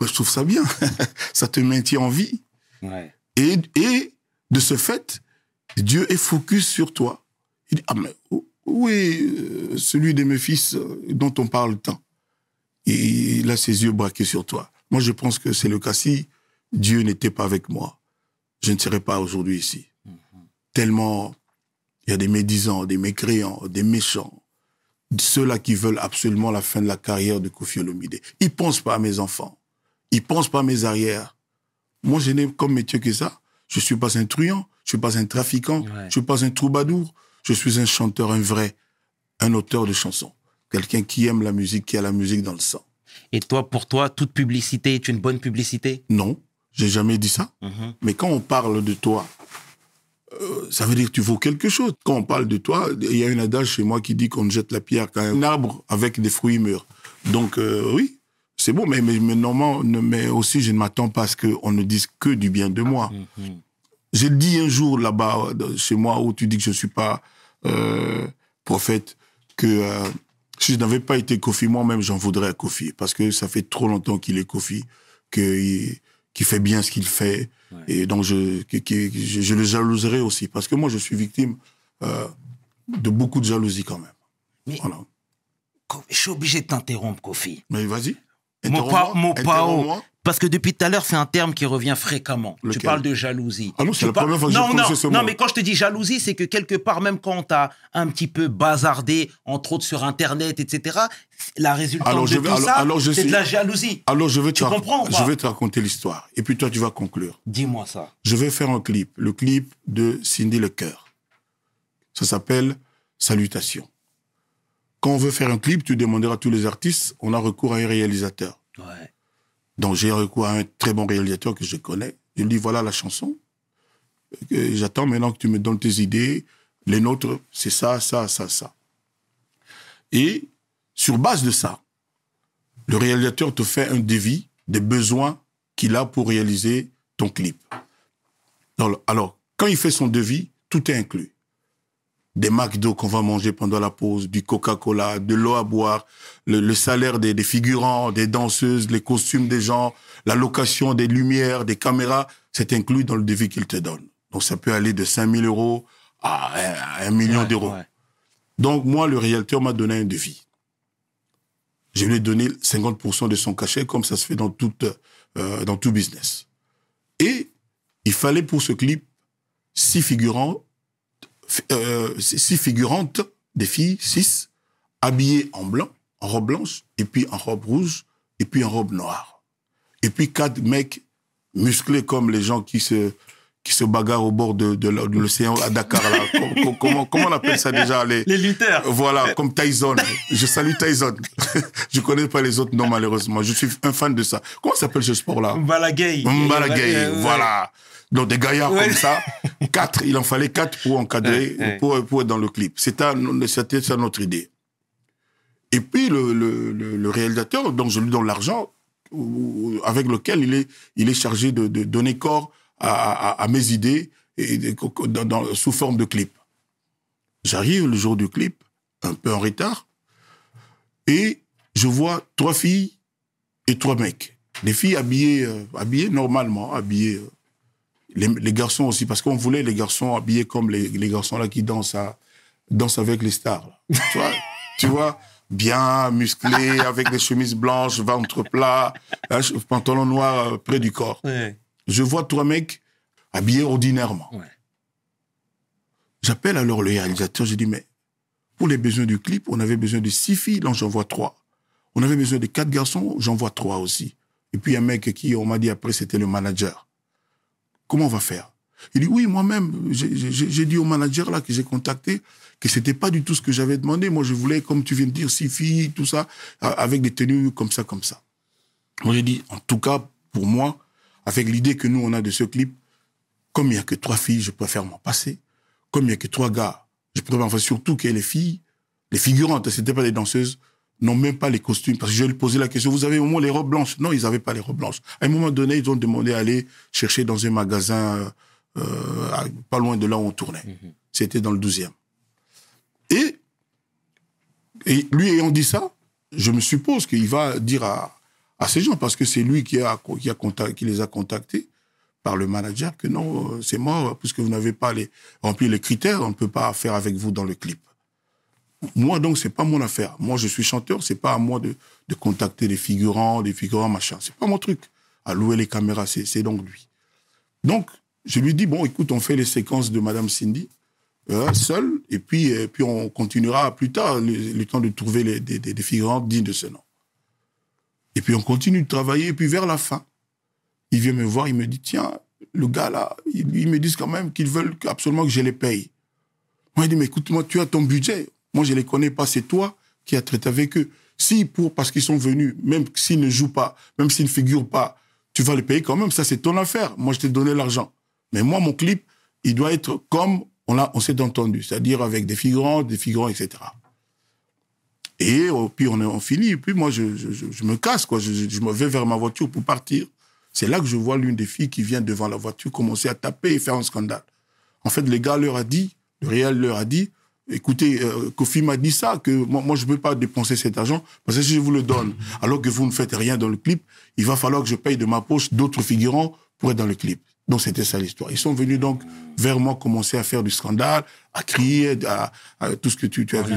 Moi je trouve ça bien. ça te maintient en vie. Ouais. Et, et de ce fait, Dieu est focus sur toi. Il dit, ah mais où- est celui de mes fils dont on parle tant? Et il a ses yeux braqués sur toi. Moi, je pense que c'est le cas si Dieu n'était pas avec moi. Je ne serais pas aujourd'hui ici. Tellement il y a des médisants, des mécréants, des méchants, ceux-là qui veulent absolument la fin de la carrière de Kofi Olomide. Ils pensent pas à mes enfants. Ils pensent pas à mes arrières. Moi, je n'ai comme métier que ça. Je suis pas un truand. je suis pas un trafiquant, Ouais. je suis pas un troubadour. Je suis un chanteur, un vrai, un auteur de chansons. Quelqu'un qui aime la musique, qui a la musique dans le sang. Et toi, pour toi, toute publicité est une bonne publicité? Non, j'ai jamais dit ça. Mhm. Mais quand on parle de toi, euh, ça veut dire que tu vaux quelque chose. Quand on parle de toi, il y a un adage chez moi qui dit qu'on jette la pierre qu'à un arbre avec des fruits mûrs. Donc euh, oui, c'est bon, mais, mais, mais normalement, mais aussi je ne m'attends pas à ce qu'on ne dise que du bien de moi. Mhm. J'ai dit un jour là-bas, chez moi, où tu dis que je ne suis pas euh, prophète, que si je n'avais pas été Kofi, moi-même, j'en voudrais à Kofi. Parce que ça fait trop longtemps qu'il est Kofi, qu'il fait bien ce qu'il fait. Ouais. Et donc, je, que- que- je, je le jalouserais aussi. Parce que moi, je suis victime euh, de beaucoup de jalousie quand même. Mais- Voilà. Je suis obligé de t'interrompre, Kofi. Mais vas-y. Mon pa- mon pao. Parce que depuis tout à l'heure, c'est un terme qui revient fréquemment. Tu Lequel parles de jalousie. Ah non, c'est Tu la par- première fois que j'ai non, non, ce mais quand je te dis jalousie, c'est que quelque part, même quand on t'a un petit peu bazardé, entre autres sur Internet, etc., la résultante Alors, de je vais- tout alors- ça, alors, c'est suis- de la jalousie. Alors, je vais, Tu te, comprends ou je pas vais te raconter l'histoire. Et puis toi, tu vas conclure. Dis-moi ça. je vais faire un clip, le clip de Cindy Lecoeur. Ça s'appelle Salutations. Quand on veut faire un clip, tu demanderas à tous les artistes, on a recours à un réalisateur. Ouais. Donc j'ai recours à un très bon réalisateur que je connais. Je lui dis, voilà la chanson. Euh, J'attends maintenant que tu me donnes tes idées. Les nôtres, c'est ça, ça, ça, ça. Et sur base de ça, le réalisateur te fait un devis des besoins qu'il a pour réaliser ton clip. Alors, alors, quand il fait son devis, tout est inclus. Des McDo qu'on va manger pendant la pause, du Coca-Cola, de l'eau à boire, le, le salaire des, des figurants, des danseuses, les costumes des gens, la location des lumières, des caméras, c'est inclus dans le devis qu'il te donne. Donc ça peut aller de 5 000 euros à un- à un million Ouais, d'euros. ouais. Donc moi, le réalisateur m'a donné un devis. Je lui ai donné 50% de son cachet, comme ça se fait dans, toute, euh, dans tout business. Et il fallait pour ce clip six figurants, euh, six figurantes, des filles, six, habillées en blanc, en robe blanche, et puis en robe rouge, et puis en robe noire. Et puis quatre mecs musclés comme les gens qui se, qui se bagarrent au bord de, l'océan à Dakar. Là. comment, comment, comment on appelle ça déjà les, Les lutteurs. voilà, comme Tyson. Je salue Tyson. je connais pas les autres noms, malheureusement. Je suis un fan de ça. Comment s'appelle ce sport-là? Mbalagay. Mbalagay, voilà. Donc des gaillards Ouais. comme ça. Quatre, il en fallait quatre pour encadrer, Ouais, ouais. Pour, pour être dans le clip. C'était ça notre idée. Et puis le, le, le, le réalisateur, dont je lui donne l'argent, avec lequel il est, il est chargé de, de donner corps à, mes idées et sous forme de clip. J'arrive le jour du clip, un peu en retard, et je vois trois filles et trois mecs. Les filles habillées, euh, habillées normalement, habillées. euh, les, garçons aussi, parce qu'on voulait les garçons habillés comme les, les garçons là qui dansent, à, dansent avec les stars. tu, vois, bien musclés, avec des chemises blanches, ventre plat, hein, pantalon noir euh, près du corps. Je vois trois mecs habillés ordinairement. Ouais. J'appelle alors le réalisateur, je dis, mais pour les besoins du clip, on avait besoin de six filles, donc j'en vois trois. On avait besoin de quatre garçons, j'en vois trois aussi. Et puis un mec qui, on m'a dit après, c'était le manager. Comment on va faire? Il dit, oui, moi-même, j'ai- dit au manager là que j'ai contacté que c'était pas du tout ce que j'avais demandé. Moi, je voulais, comme tu viens de dire, six filles, tout ça, avec des tenues comme ça, comme ça. Moi, j'ai dit, en tout cas, pour moi, avec l'idée que nous, on a de ce clip, comme il n'y a que trois filles, je préfère m'en passer. Comme il n'y a que trois gars, je préfère m'en passer. Surtout que les filles, les figurantes, c'était pas des danseuses, n'ont même pas les costumes. Parce que je lui ai posé la question, vous avez au moins les robes blanches? Non, ils n'avaient pas les robes blanches. À un moment donné, ils ont demandé à aller chercher dans un magasin euh, pas loin de là où on tournait. C'était dans le 12e. Et, et lui ayant dit ça, je me suppose qu'il va dire à, à ces gens, parce que c'est lui qui, a, qui, a contact- qui les a contactés par le manager, que non, euh, c'est mort, puisque vous n'avez pas les, rempli les critères, on ne peut pas faire avec vous dans le clip. Moi, donc, c'est pas mon affaire. Moi, je suis chanteur, c'est pas à moi de, de contacter des figurants, des figurants, machin. C'est pas mon truc. À louer les caméras, c'est donc lui. Donc, je lui dis, bon, écoute, on fait les séquences de Madame Cindy, euh, seul, et puis, et puis on continuera plus tard, le, temps de trouver les, des, des figurants dignes de ce nom. Et puis on continue de travailler, et puis vers la fin, il vient me voir, il me dit, tiens, le gars là, ils, me disent quand même qu'ils veulent absolument que je les paye. Moi, il dit, mais écoute-moi, tu as ton budget. Moi, je les connais pas, c'est toi qui as traité avec eux. Si, pour, parce qu'ils sont venus, même s'ils ne jouent pas, même s'ils ne figurent pas, tu vas les payer quand même, ça c'est ton affaire. Moi, je t'ai donné l'argent. Mais moi, mon clip, il doit être comme on, on s'est entendu, c'est-à-dire avec des figurants, des figurants, etc. Et euh, puis on, on finit, et puis moi je, je- je- me casse, quoi. Je, je- je me vais vers ma voiture pour partir. C'est là que je vois l'une des filles qui vient devant la voiture commencer à taper et faire un scandale. En fait, le gars leur a dit, le réel leur a dit, écoutez, euh, Kofi m'a dit ça, que moi, moi je ne peux pas dépenser cet argent, parce que si je vous le donne, alors que vous ne faites rien dans le clip, il va falloir que je paye de ma poche d'autres figurants pour être dans le clip. Donc c'était ça l'histoire. Ils sont venus donc vers moi commencer à faire du scandale, à crier, à, à tout ce que tu, tu as vu.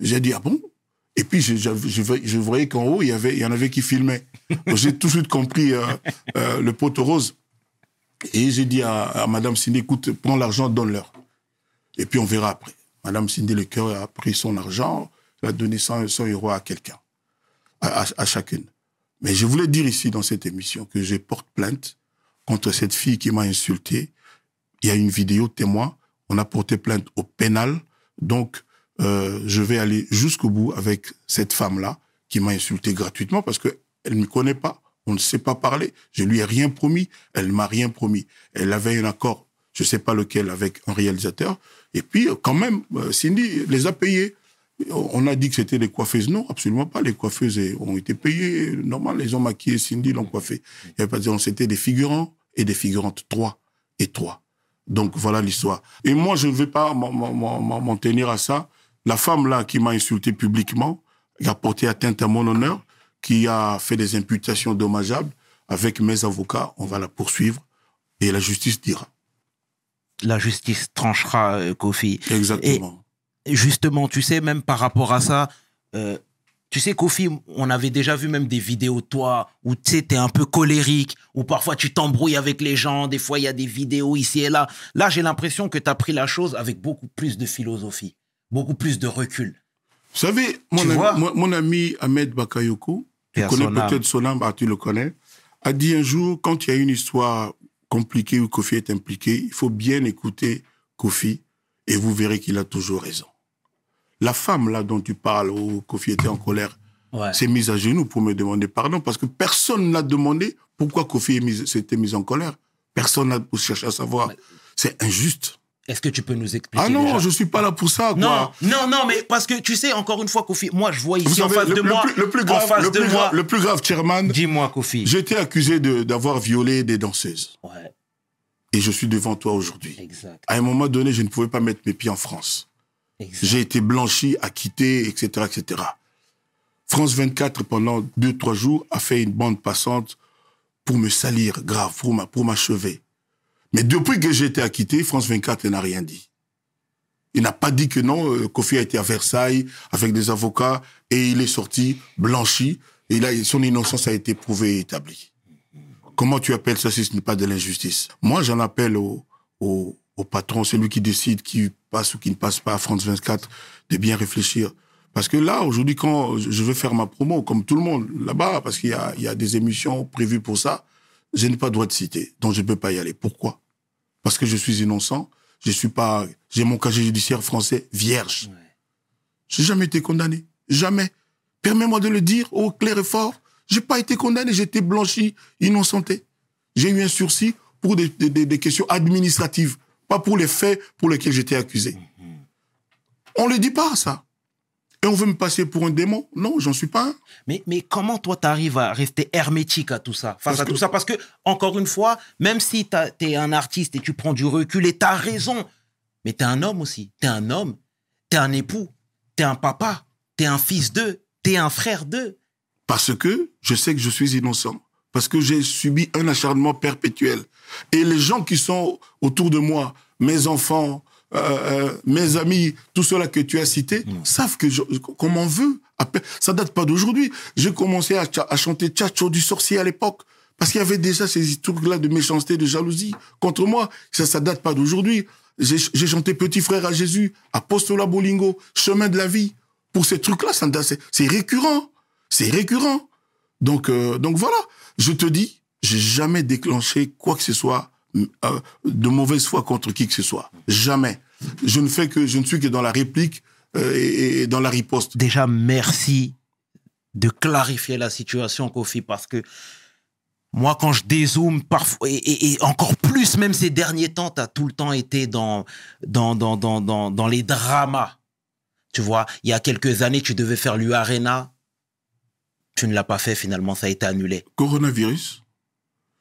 J'ai dit, ah bon? Et puis, je, voyais- qu'en haut, il y, en avait qui filmaient. J'ai tout de suite compris euh, euh, le poteau rose. Et j'ai dit à, à Madame Cindy, écoute, prends l'argent, donne-leur. Et puis, on verra après. Madame Cindy Le Cœur a pris son argent, elle a donné 100, 100 euros à quelqu'un, à- à chacune. Mais je voulais dire ici, dans cette émission, que je porte plainte contre cette fille qui m'a insulté. Il y a une vidéo témoin. On a porté plainte au pénal. Donc, euh, je vais aller jusqu'au bout avec cette femme-là qui m'a insulté gratuitement parce que elle ne me connaît pas. On ne sait pas parler. Je lui ai rien promis. Elle m'a rien promis. Elle avait un accord, je ne sais pas lequel, avec un réalisateur. Et puis, euh, quand même, euh, Cindy les a payés. On a dit que c'était des coiffeuses. Non, absolument pas. Les coiffeuses ont été payées. Normal, les ont maquillé Cindy, l'ont coiffé. Il y avait pas de. C'était des figurants et des figurantes. Trois et trois. Donc voilà l'histoire. Et moi, je ne vais pas m'en tenir à ça. La femme là qui m'a insulté publiquement, qui a porté atteinte à mon honneur, qui a fait des imputations dommageables, avec mes avocats, on va la poursuivre et la justice dira. La justice tranchera, euh, Kofi. Exactement. justement, tu sais, même par rapport à ça, euh, tu sais, Kofi, on avait déjà vu même des vidéos toi où tu sais, t'es un peu colérique, où parfois tu t'embrouilles avec les gens, des fois il y a des vidéos ici et là. Là, j'ai l'impression que tu as pris la chose avec beaucoup plus de philosophie, beaucoup plus de recul. Vous savez, mon, ami, vois? mon, mon ami Ahmed Bakayoko, tu connais peut-être son âme, ah, tu le connais, a dit un jour, quand il y a une histoire compliquée où Kofi est impliqué, il faut bien écouter Kofi et vous verrez qu'il a toujours raison. La femme là dont tu parles, où Kofi était en colère, Ouais. s'est mise à genoux pour me demander pardon parce que personne n'a demandé pourquoi Kofi s'était mis en colère. Personne n'a cherché à savoir. C'est injuste. Est-ce que tu peux nous expliquer Ah non, déjà je suis pas là pour ça. Non, quoi. non, non, mais parce que tu sais, encore une fois, Kofi, moi je vois ici en face le, de moi, plus, le plus grave, le plus grave- le plus grave, Chairman, dis-moi, Kofi. été accusé d'avoir violé des danseuses. Ouais, Et je suis devant toi aujourd'hui. exact, À un moment donné, je ne pouvais pas mettre mes pieds en France. J'ai été blanchi, acquitté, etc., etc. France 24, pendant deux, trois jours, a fait une bande passante pour me salir grave, pour m'achever. Mais depuis que j'ai été acquitté, France 24 n'a rien dit. Il n'a pas dit que non, euh, Kofi a été à Versailles avec des avocats et il est sorti blanchi et là, son innocence a été prouvée et établie. Comment tu appelles ça si ce n'est pas de l'injustice? Moi, j'en appelle au, au, patron, celui qui décide qui passe ou qui ne passe pas à France 24, de bien réfléchir. Parce que là, aujourd'hui, quand je veux faire ma promo, comme tout le monde, là-bas, parce qu'il y y a des émissions prévues pour ça, je n'ai pas droit de citer, donc je ne peux pas y aller. Pourquoi? Parce que je suis innocent, je suis pas, j'ai mon casier judiciaire français vierge. Ouais. J'ai jamais été condamné. Jamais. Permets-moi de le dire au clair et fort. J'ai pas été condamné, j'ai été blanchi, innocenté. J'ai eu un sursis pour des, des- des- des questions administratives, pas pour les faits pour lesquels j'étais accusé. On le dit pas, ça. Et on veut me passer pour un démon? Non, j'en suis pas un. Mais, mais comment toi, tu arrives à rester hermétique à tout ça, face Parce à que- tout ça? Parce que, encore une fois, même si tu es un artiste et tu prends du recul et tu as raison, mais tu es un homme aussi. Tu es un homme, tu es un époux, tu es un papa, tu es un fils d'eux, tu es un frère d'eux. Parce que je sais que je suis innocent. Parce que j'ai subi un acharnement perpétuel. Et les gens qui sont autour de moi, mes enfants, euh, euh, mes amis, tous ceux-là que tu as cités, savent que je, qu'on m'en veut. Ça date pas d'aujourd'hui. J'ai commencé à, cha- à chanter Tchatcho du sorcier à l'époque. Parce qu'il y avait déjà ces trucs-là de méchanceté, de jalousie contre moi. Ça, ça date pas d'aujourd'hui. J'ai chanté Petit frère à Jésus, Apostola Bolingo, Chemin de la vie. Pour ces trucs-là, c'est récurrent. C'est récurrent. Donc, euh, donc voilà. Je te dis, j'ai jamais déclenché quoi que ce soit de mauvaise foi contre qui que ce soit. Jamais. Je ne fais que, je ne suis que dans la réplique euh, et, et dans la riposte. Déjà, merci de clarifier la situation, Kofi, parce que moi, quand je dézoome, parfois, et, et- et encore plus, même ces derniers temps, tu as tout le temps été dans, dans, dans, dans, dans, dans les dramas. Tu vois, il y a quelques années, tu devais faire l'U-Arena. Tu ne l'as pas fait, finalement, ça a été annulé. Coronavirus.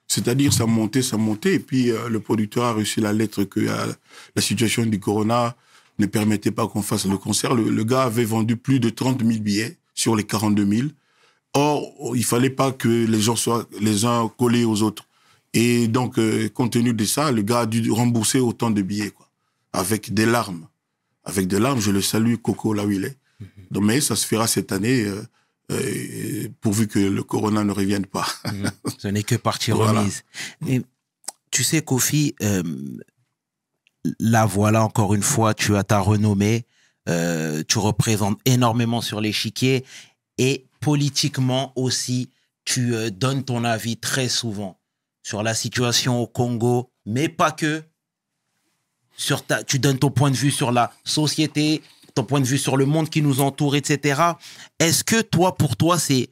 C'est-à-dire, ça montait, ça montait, et puis euh, le producteur a reçu la lettre que euh, la situation du corona ne permettait pas qu'on fasse le concert. Le, le gars avait vendu plus de 30 000 billets sur les 42 000. Or, il fallait pas que les gens soient les uns collés aux autres. Et donc, euh, compte tenu de ça, le gars a dû rembourser autant de billets, quoi, avec des larmes. Avec des larmes, je le salue, Coco, là où il est. Donc, mais ça se fera cette année, euh, pourvu que le corona ne revienne pas. Ce n'est que partie Voilà. remise. Mais tu sais, Kofi, euh, là, voilà, encore une fois, tu as ta renommée. euh, tu représentes énormément sur l'échiquier. Et politiquement aussi, tu euh, donnes ton avis très souvent sur la situation au Congo, mais pas que. Sur ta, tu donnes ton point de vue sur la société, ton point de vue sur le monde qui nous entoure, etc. Est-ce que toi, pour toi, c'est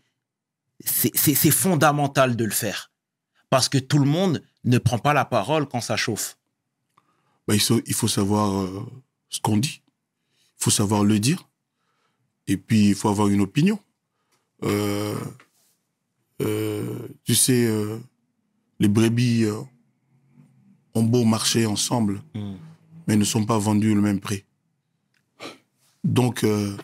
c'est c'est- c'est fondamental de le faire? Parce que tout le monde ne prend pas la parole quand ça chauffe. Ben, il, faut, il faut savoir euh, ce qu'on dit. Il faut savoir le dire. Et puis, il faut avoir une opinion. Euh, euh, tu sais, les brebis ont beau marcher ensemble, mais ne sont pas vendus le même prix. Donc, euh,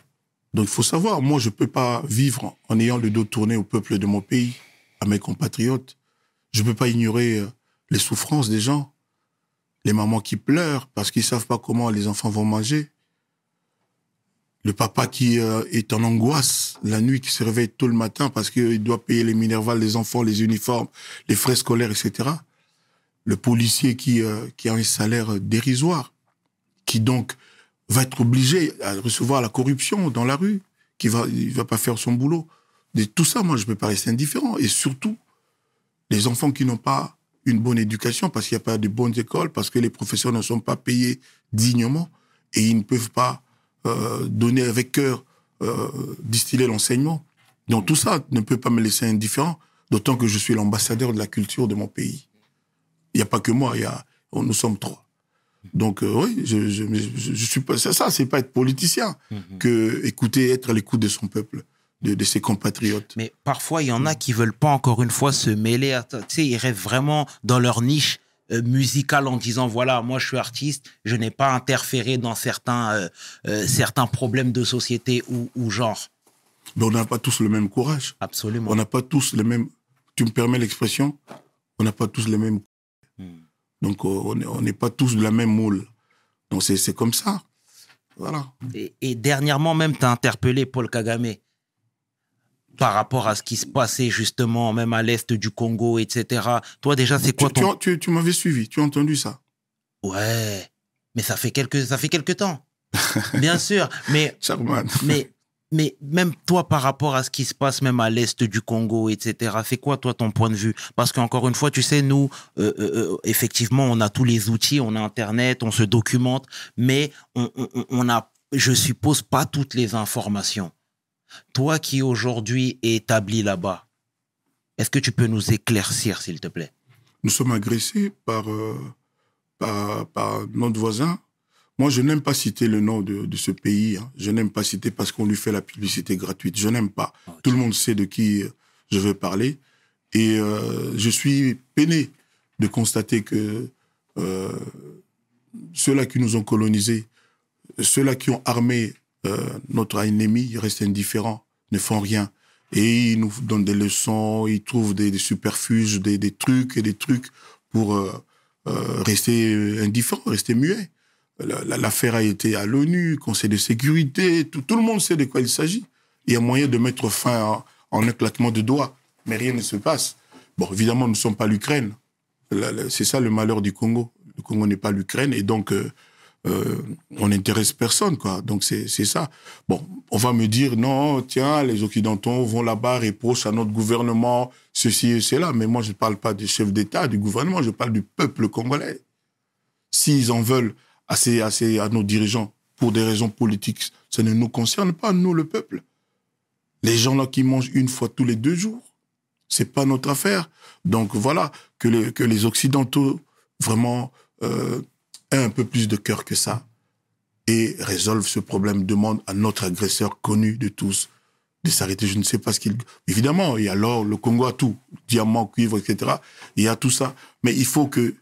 donc il faut savoir, moi, je peux pas vivre en ayant le dos tourné au peuple de mon pays, à mes compatriotes. Je peux pas ignorer euh, les souffrances des gens les mamans qui pleurent parce qu'ils savent pas comment les enfants vont manger. Le papa qui euh, est en angoisse la nuit, qui se réveille tôt le matin parce qu'il doit payer les minervales, les enfants, les uniformes, les frais scolaires, etc. Le policier qui, euh, qui a un salaire dérisoire, qui donc va être obligé à recevoir la corruption dans la rue, qui va, il va pas faire son boulot. De tout ça, moi, je peux pas rester indifférent. Et surtout, les enfants qui n'ont pas une bonne éducation parce qu'il n'y a pas de bonnes écoles, parce que les professeurs ne sont pas payés dignement et ils ne peuvent pas euh, donner avec cœur, euh, distiller l'enseignement. Donc tout ça ne peut pas me laisser indifférent, d'autant que je suis l'ambassadeur de la culture de mon pays. Il n'y a pas que moi, il y a, nous sommes trois. Donc euh, oui, je, je, je, je suis pas ça, ça c'est pas être politicien que écouter, être à l'écoute de son peuple, de, de ses compatriotes. Mais parfois, il y en a qui veulent pas encore une fois se mêler à ça. Tu sais, ils rêvent vraiment dans leur niche euh, musicale en disant voilà, moi je suis artiste, je n'ai pas interféré dans certains euh, euh, certains problèmes de société ou, ou genre. Mais on n'a pas tous le même courage. Absolument. On n'a pas tous les mêmes. Tu me permets l'expression On n'a pas tous les mêmes. Hmm. Donc euh, on n'est pas tous de la même moule. Donc c'est c'est comme ça. Voilà. Et, et dernièrement même, tu as interpellé Paul Kagame par rapport à ce qui se passait justement même à l'est du Congo, etc. Toi déjà, c'est quoi Tu, ton... tu, tu, tu m'avais suivi, tu as entendu ça. Ouais, mais ça fait quelques, ça fait quelques temps. Bien sûr, mais mais, mais même toi, par rapport à ce qui se passe même à l'est du Congo, etc., c'est quoi, toi, ton point de vue? Parce qu'encore une fois, tu sais, nous, euh, euh, euh, effectivement, on a tous les outils, on a Internet, on se documente, mais on, on, je suppose, pas toutes les informations. Toi qui aujourd'hui es établi là-bas, est-ce que tu peux nous éclaircir, s'il te plaît? Nous sommes agressés par, par notre voisin. Moi, je n'aime pas citer le nom de, de ce pays. hein. Je n'aime pas citer parce qu'on lui fait la publicité gratuite. Je n'aime pas. Tout le monde sait de qui euh, je veux parler. Et euh, je suis peiné de constater que euh, ceux-là qui nous ont colonisés, ceux-là qui ont armé euh, notre ennemi, ils restent indifférents, ne font rien. Et ils nous donnent des leçons, ils trouvent des, des superfuges, des, des trucs et des trucs pour rester indifférents, rester muets. La- la- L'affaire a été à l'ONU, Conseil de sécurité, tout, le monde sait de quoi il s'agit. Il y a moyen de mettre fin en, un de doigts, mais rien ne se passe. Bon, évidemment, nous ne sommes pas l'Ukraine. C'est ça le malheur du Congo. Le Congo n'est pas l'Ukraine, et donc euh, euh, on n'intéresse personne, quoi. Donc c'est c'est ça. Bon, on va me dire non, tiens, les Occidentaux vont là-bas, reprochent à notre gouvernement ceci et cela. Mais moi, je ne parle pas du chef d'État, du gouvernement, je parle du peuple congolais. S'ils en veulent à, ces, à, ces- à nos dirigeants pour des raisons politiques, ça ne nous concerne pas, nous, le peuple. Les gens là qui mangent une fois tous les deux jours, c'est pas notre affaire. Donc voilà, que les, que les Occidentaux vraiment euh, aient un peu plus de cœur que ça et résolvent ce problème, demandent à notre agresseur connu de tous de s'arrêter. Je ne sais pas ce qu'il... Évidemment, il y a l'or, le Congo a tout, diamant, cuivre, etc. Il y a tout ça. Mais il faut que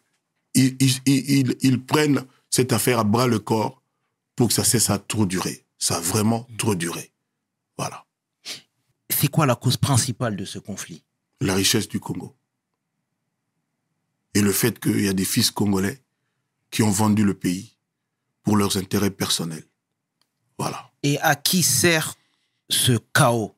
ils, ils, ils, prennent cette affaire à bras le corps pour que ça cesse à trop durer. Ça a vraiment trop duré. Voilà. C'est quoi la cause principale de ce conflit? La richesse du Congo. Et le fait qu'il y a des fils congolais qui ont vendu le pays pour leurs intérêts personnels. Voilà. Et à qui sert ce chaos?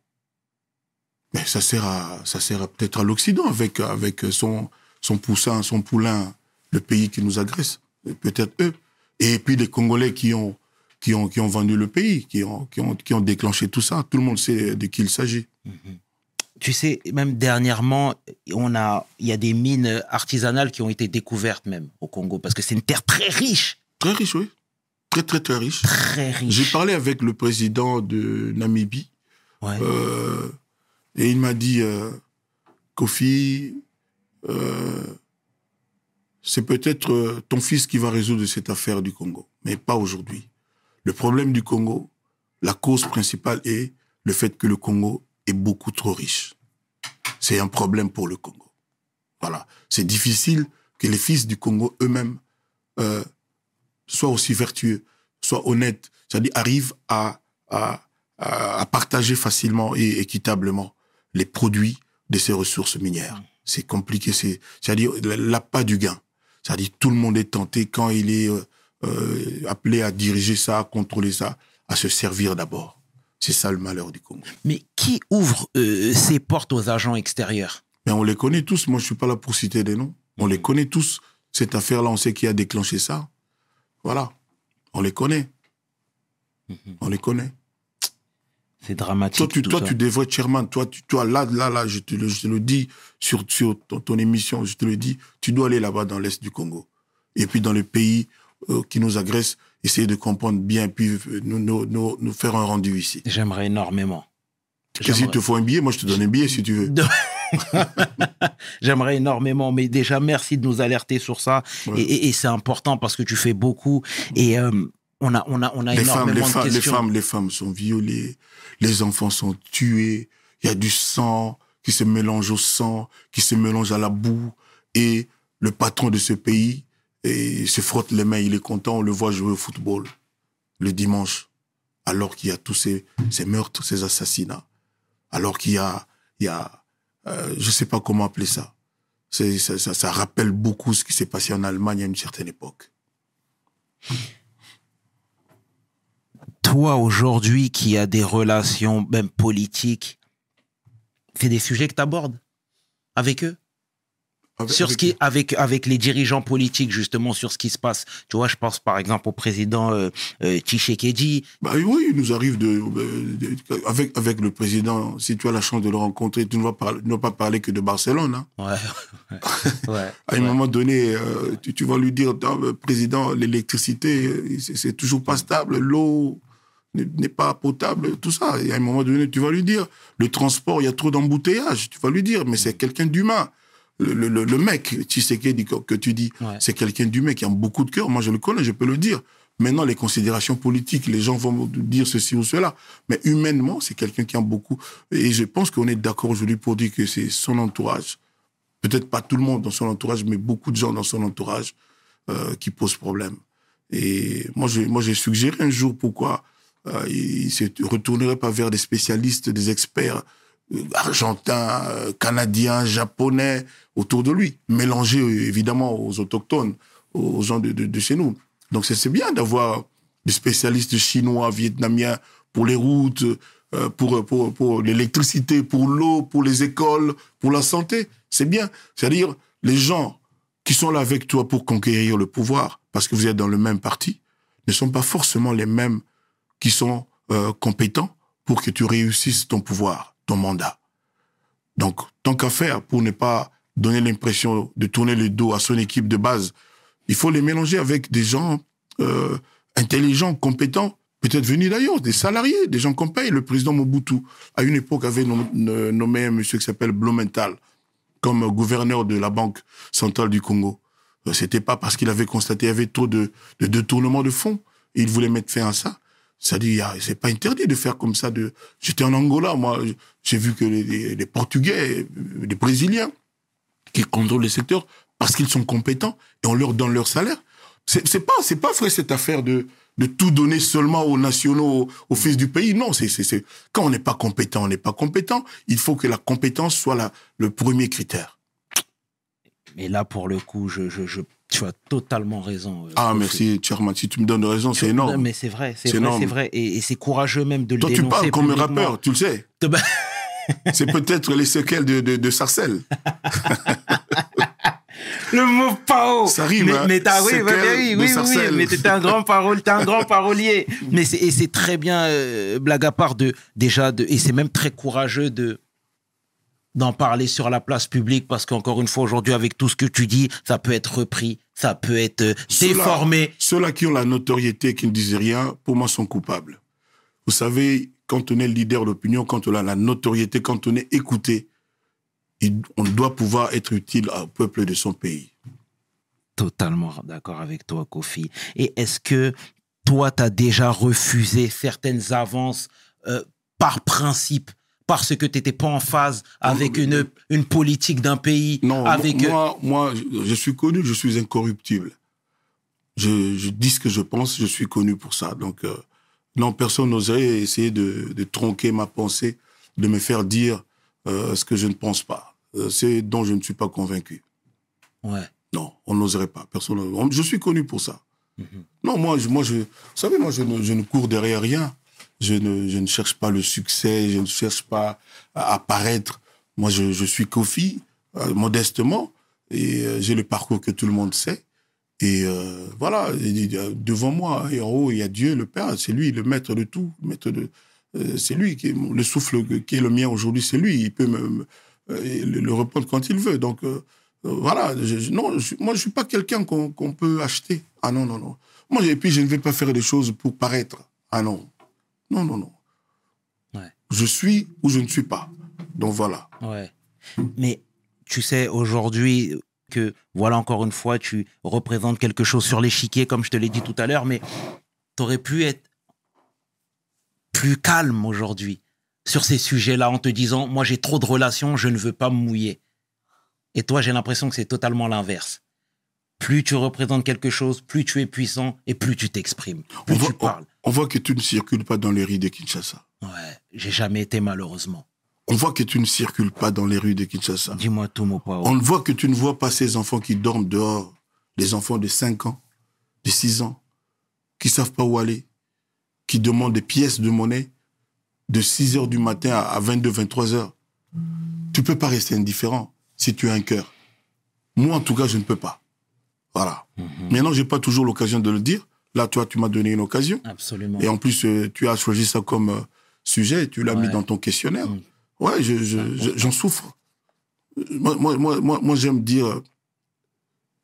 Mais ça sert à, ça sert à- peut-être à l'Occident avec, avec son, son poussin, son poulain, le pays qui nous agresse. Peut-être eux. Et puis les Congolais qui ont, qui ont, qui ont vendu le pays, qui ont, qui ont, qui ont déclenché tout ça. Tout le monde sait de qui il s'agit. Tu sais, même dernièrement, on a, il y a des mines artisanales qui ont été découvertes même au Congo parce que c'est une terre très riche, Très riche, oui. Très, très, très riche. très riche. J'ai parlé avec le président de Namibie. Ouais. Euh, et il m'a dit, euh, Kofi, euh, c'est peut-être euh, ton fils qui va résoudre cette affaire du Congo, mais pas aujourd'hui. Le problème du Congo, la cause principale est le fait que le Congo est beaucoup trop riche. C'est un problème pour le Congo. Voilà. C'est difficile que les fils du Congo eux-mêmes euh, soient aussi vertueux, soient honnêtes, c'est-à-dire arrivent à, partager facilement et équitablement les produits de ces ressources minières. C'est compliqué, c'est, c'est-à-dire l'appât du gain. C'est-à-dire tout le monde est tenté quand il est euh, euh, appelé à diriger ça, à contrôler ça, à se servir d'abord. C'est ça le malheur du Congo. Mais qui ouvre euh, ses portes aux agents extérieurs? Mais on les connaît tous. Moi, je suis pas là pour citer des noms. On les connaît tous. Cette affaire-là, on sait qui a déclenché ça. Voilà. On les connaît. On les connaît. C'est dramatique. Toi, tu, tout toi, ça. tu devrais être chairman. Toi, tu, toi, là, là, là, je te le, je te le dis sur, sur ton, ton émission, je te le dis, tu dois aller là-bas dans l'Est du Congo. Et puis dans les pays euh, qui nous agressent, essayer de comprendre bien, puis euh, nous, nous, nous, nous faire un rendu ici. J'aimerais énormément. Qu'est-ce qu'il te faut un billet Moi, je te donne un billet si tu veux. J'aimerais énormément, mais déjà merci de nous alerter sur ça. Ouais. Et, et- et c'est important parce que tu fais beaucoup. Et euh, on a, on a, on a les femmes, les de femmes, les femmes, les femmes sont violées, les enfants sont tués, il y a du sang qui se mélange au sang, qui se mélange à la boue, et le patron de ce pays et se frotte les mains, il est content, on le voit jouer au football le dimanche, alors qu'il y a tous ces, ces meurtres, ces assassinats, alors qu'il y a, il y a, euh, je sais pas comment appeler ça, ça, ça rappelle beaucoup ce qui s'est passé en Allemagne à une certaine époque. Toi, aujourd'hui, qui as des relations, même politiques, c'est des sujets que tu abordes avec eux Avec- sur ce qui avec avec les dirigeants politiques justement sur ce qui se passe tu vois je pense par exemple au président euh, euh, Tshisekedi Bah oui, il nous arrive de, euh, de- avec avec le président. Si tu as la chance de le rencontrer, tu ne vas pas, ne vas pas parler que de Barcelone. Hein. ouais ouais, À un moment donné, euh, tu, tu vas lui dire, président, l'électricité, c'est toujours pas stable, l'eau n'est pas potable, tout ça. Et à un moment donné, tu vas lui dire, le transport, il y a trop d'embouteillages. Tu vas lui dire, mais c'est quelqu'un d'humain. Le, le, le, mec, Tshisekedi, que, que tu dis, Ouais. c'est quelqu'un d'humain qui a beaucoup de cœur. Moi, je le connais, je peux le dire. Maintenant, les considérations politiques, les gens vont dire ceci ou cela. Mais humainement, c'est quelqu'un qui a beaucoup. Et je pense qu'on est d'accord aujourd'hui pour dire que c'est son entourage. Peut-être pas tout le monde dans son entourage, mais beaucoup de gens dans son entourage euh, qui posent problème. Et moi, j'ai moi, j'ai suggéré un jour pourquoi euh, il ne se retournerait pas vers des spécialistes, des experts euh, argentins, euh, canadiens, japonais autour de lui, mélangés évidemment aux autochtones, aux gens de, chez nous. Donc c'est bien d'avoir des spécialistes chinois, vietnamiens pour les routes, pour, pour, pour l'électricité, pour l'eau, pour les écoles, pour la santé. C'est bien. C'est-à-dire les gens qui sont là avec toi pour conquérir le pouvoir, parce que vous êtes dans le même parti, ne sont pas forcément les mêmes qui sont euh, compétents pour que tu réussisses ton pouvoir, ton mandat. Donc, tant qu'à faire, pour ne pas donner l'impression de tourner le dos à son équipe de base, il faut les mélanger avec des gens euh, intelligents, compétents, peut-être venus d'ailleurs, des salariés, des gens qu'on paye. Le président Mobutu, à une époque, avait nommé un monsieur qui s'appelle Blumenthal comme gouverneur de la Banque centrale du Congo. Euh, C'était pas parce qu'il avait constaté qu'il y avait trop de, détournement de fonds il voulait mettre fin à ça. C'est-à-dire, c'est pas interdit de faire comme ça. J'étais en Angola, moi, j'ai vu que les, les- les Portugais, euh, les Brésiliens, qui contrôlent le secteur parce qu'ils sont compétents et on leur donne leur salaire. C'est pas, c'est pas vrai cette affaire de, de tout donner seulement aux nationaux, aux, fils du pays. Non, c'est, c'est, quand on n'est pas compétent, on n'est pas compétent. Il faut que la compétence soit la, le premier critère. Mais là, pour le coup, je, je- tu as totalement raison. euh, Ah, merci, Chairman. Si tu me donnes raison, c'est Non, énorme. mais c'est vrai, c'est vrai, c'est vrai. Et, et c'est courageux même de le Toi, tu dénoncer parles comme un rappeur, tu le sais. C'est peut-être les séquelles de, de, de Sarcelles. Le mot pao. Ça rime, Mais, hein. mais t'as, oui, bah, quel oui, oui, oui, Sarcelles. mais t'es un grand parole, t'es un grand parolier. Mais c'est, et c'est très bien, euh, blague à part de, déjà de, et c'est même très courageux de, d'en parler sur la place publique parce qu'encore une fois aujourd'hui avec tout ce que tu dis, ça peut être repris, ça peut être euh, Ceux-là- déformé. Ceux-là qui ont la notoriété, qui ne disent rien, pour moi, sont coupables. Vous savez, quand on est leader d'opinion, quand on a la notoriété, quand on est écouté, on doit pouvoir être utile au peuple de son pays. Totalement d'accord avec toi, Kofi. Et est-ce que toi, tu as déjà refusé certaines avances euh, par principe parce que tu n'étais pas en phase avec une, une politique d'un pays Non, avec euh, moi, moi, je- suis connu, je suis incorruptible. Je, je dis ce que je pense, je suis connu pour ça. Donc, euh, non, personne n'oserait essayer de, de tronquer ma pensée, de me faire dire euh, ce que je ne pense pas. Euh, c'est dont je ne suis pas convaincu. Ouais. Non, on n'oserait pas. Personne. on- Je suis connu pour ça. Mhm. Non, moi, je, moi, je, vous savez, moi, je ne, je ne cours derrière rien. Je ne, je ne cherche pas le succès, je ne cherche pas à apparaître. Moi, je, je suis Kofi, euh, modestement, et euh, j'ai le parcours que tout le monde sait. Et euh, voilà, devant moi et en haut, il y a Dieu, le Père, c'est lui, le maître de tout, maître de, c'est lui qui le souffle qui est le mien aujourd'hui, c'est lui. Il peut me, le, le reprendre quand il veut. Donc voilà, je- non, je, moi je suis pas quelqu'un qu'on qu'on peut acheter. Ah non non non. Moi et puis je ne vais pas faire des choses pour paraître. Ah non, non non non. Ouais. Je suis ou je ne suis pas. Donc voilà. Ouais. Mais tu sais, aujourd'hui, que voilà, encore une fois, tu représentes quelque chose sur l'échiquier, comme je te l'ai dit tout à l'heure, mais tu aurais pu être plus calme aujourd'hui sur ces sujets-là en te disant, moi j'ai trop de relations, je ne veux pas me mouiller. Et toi, j'ai l'impression que c'est totalement l'inverse. Plus tu représentes quelque chose, plus tu es puissant et plus tu t'exprimes, plus tu parles. On- voit que tu ne circules pas dans les rues de Kinshasa. Ouais, j'ai jamais été malheureusement. On voit que tu ne circules pas dans les rues de Kinshasa. Dis-moi tout, mon pao. On voit que tu ne vois pas ces enfants qui dorment dehors, les enfants de 5 ans, de 6 ans, qui savent pas où aller, qui demandent des pièces de monnaie de 6 heures du matin à à 22, 23 heures. Tu peux pas rester indifférent si tu as un cœur. Moi, en tout cas, je ne peux pas. Voilà. Mhm. Maintenant, j'ai pas toujours l'occasion de le dire. Là, toi, tu m'as donné une occasion. Absolument. Et en plus, euh, tu as choisi ça comme euh, sujet, tu l'as Ouais. mis dans ton questionnaire. Mm. Ouais, je, je- je- j'en souffre. Moi, moi, moi, moi, j'aime dire. euh,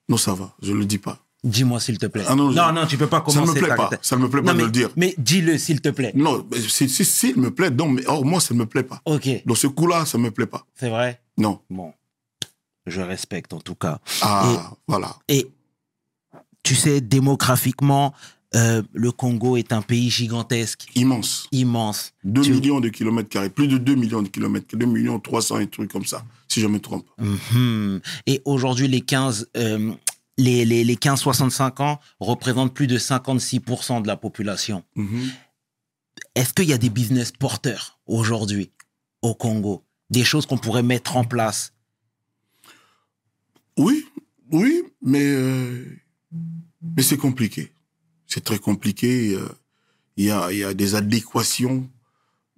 Non, ça va, je le dis pas. Dis-moi s'il te plaît. Ah non, je- non, non, tu peux pas Ça ne commencer. me plaît pas. Ça ne me plaît pas Non, de mais, le dire. mais dis-le s'il te plaît. Non, mais si, si, me plaît, donc, mais or, moi, ça ne me plaît pas. Ok, Dans ce coup-là, ça ne me plaît pas. c'est vrai? Non. Bon, je respecte en tout cas. Ah, voilà. Et tu sais, démographiquement, euh, le Congo est un pays gigantesque, Immense. immense. 2 Tu- millions de kilomètres carrés. Plus de 2 millions de kilomètres. 2 millions 300 et trucs comme ça, si je me trompe. Mhm. Et aujourd'hui, les 15, euh, les, les, les 15-65 ans représentent plus de 56% de la population. Mhm. Est-ce qu'il y a des business porteurs aujourd'hui au Congo? Des choses qu'on pourrait mettre en place? Oui, oui, mais, euh, mais c'est compliqué. C'est très compliqué. euh, Il y, a, il y a des adéquations,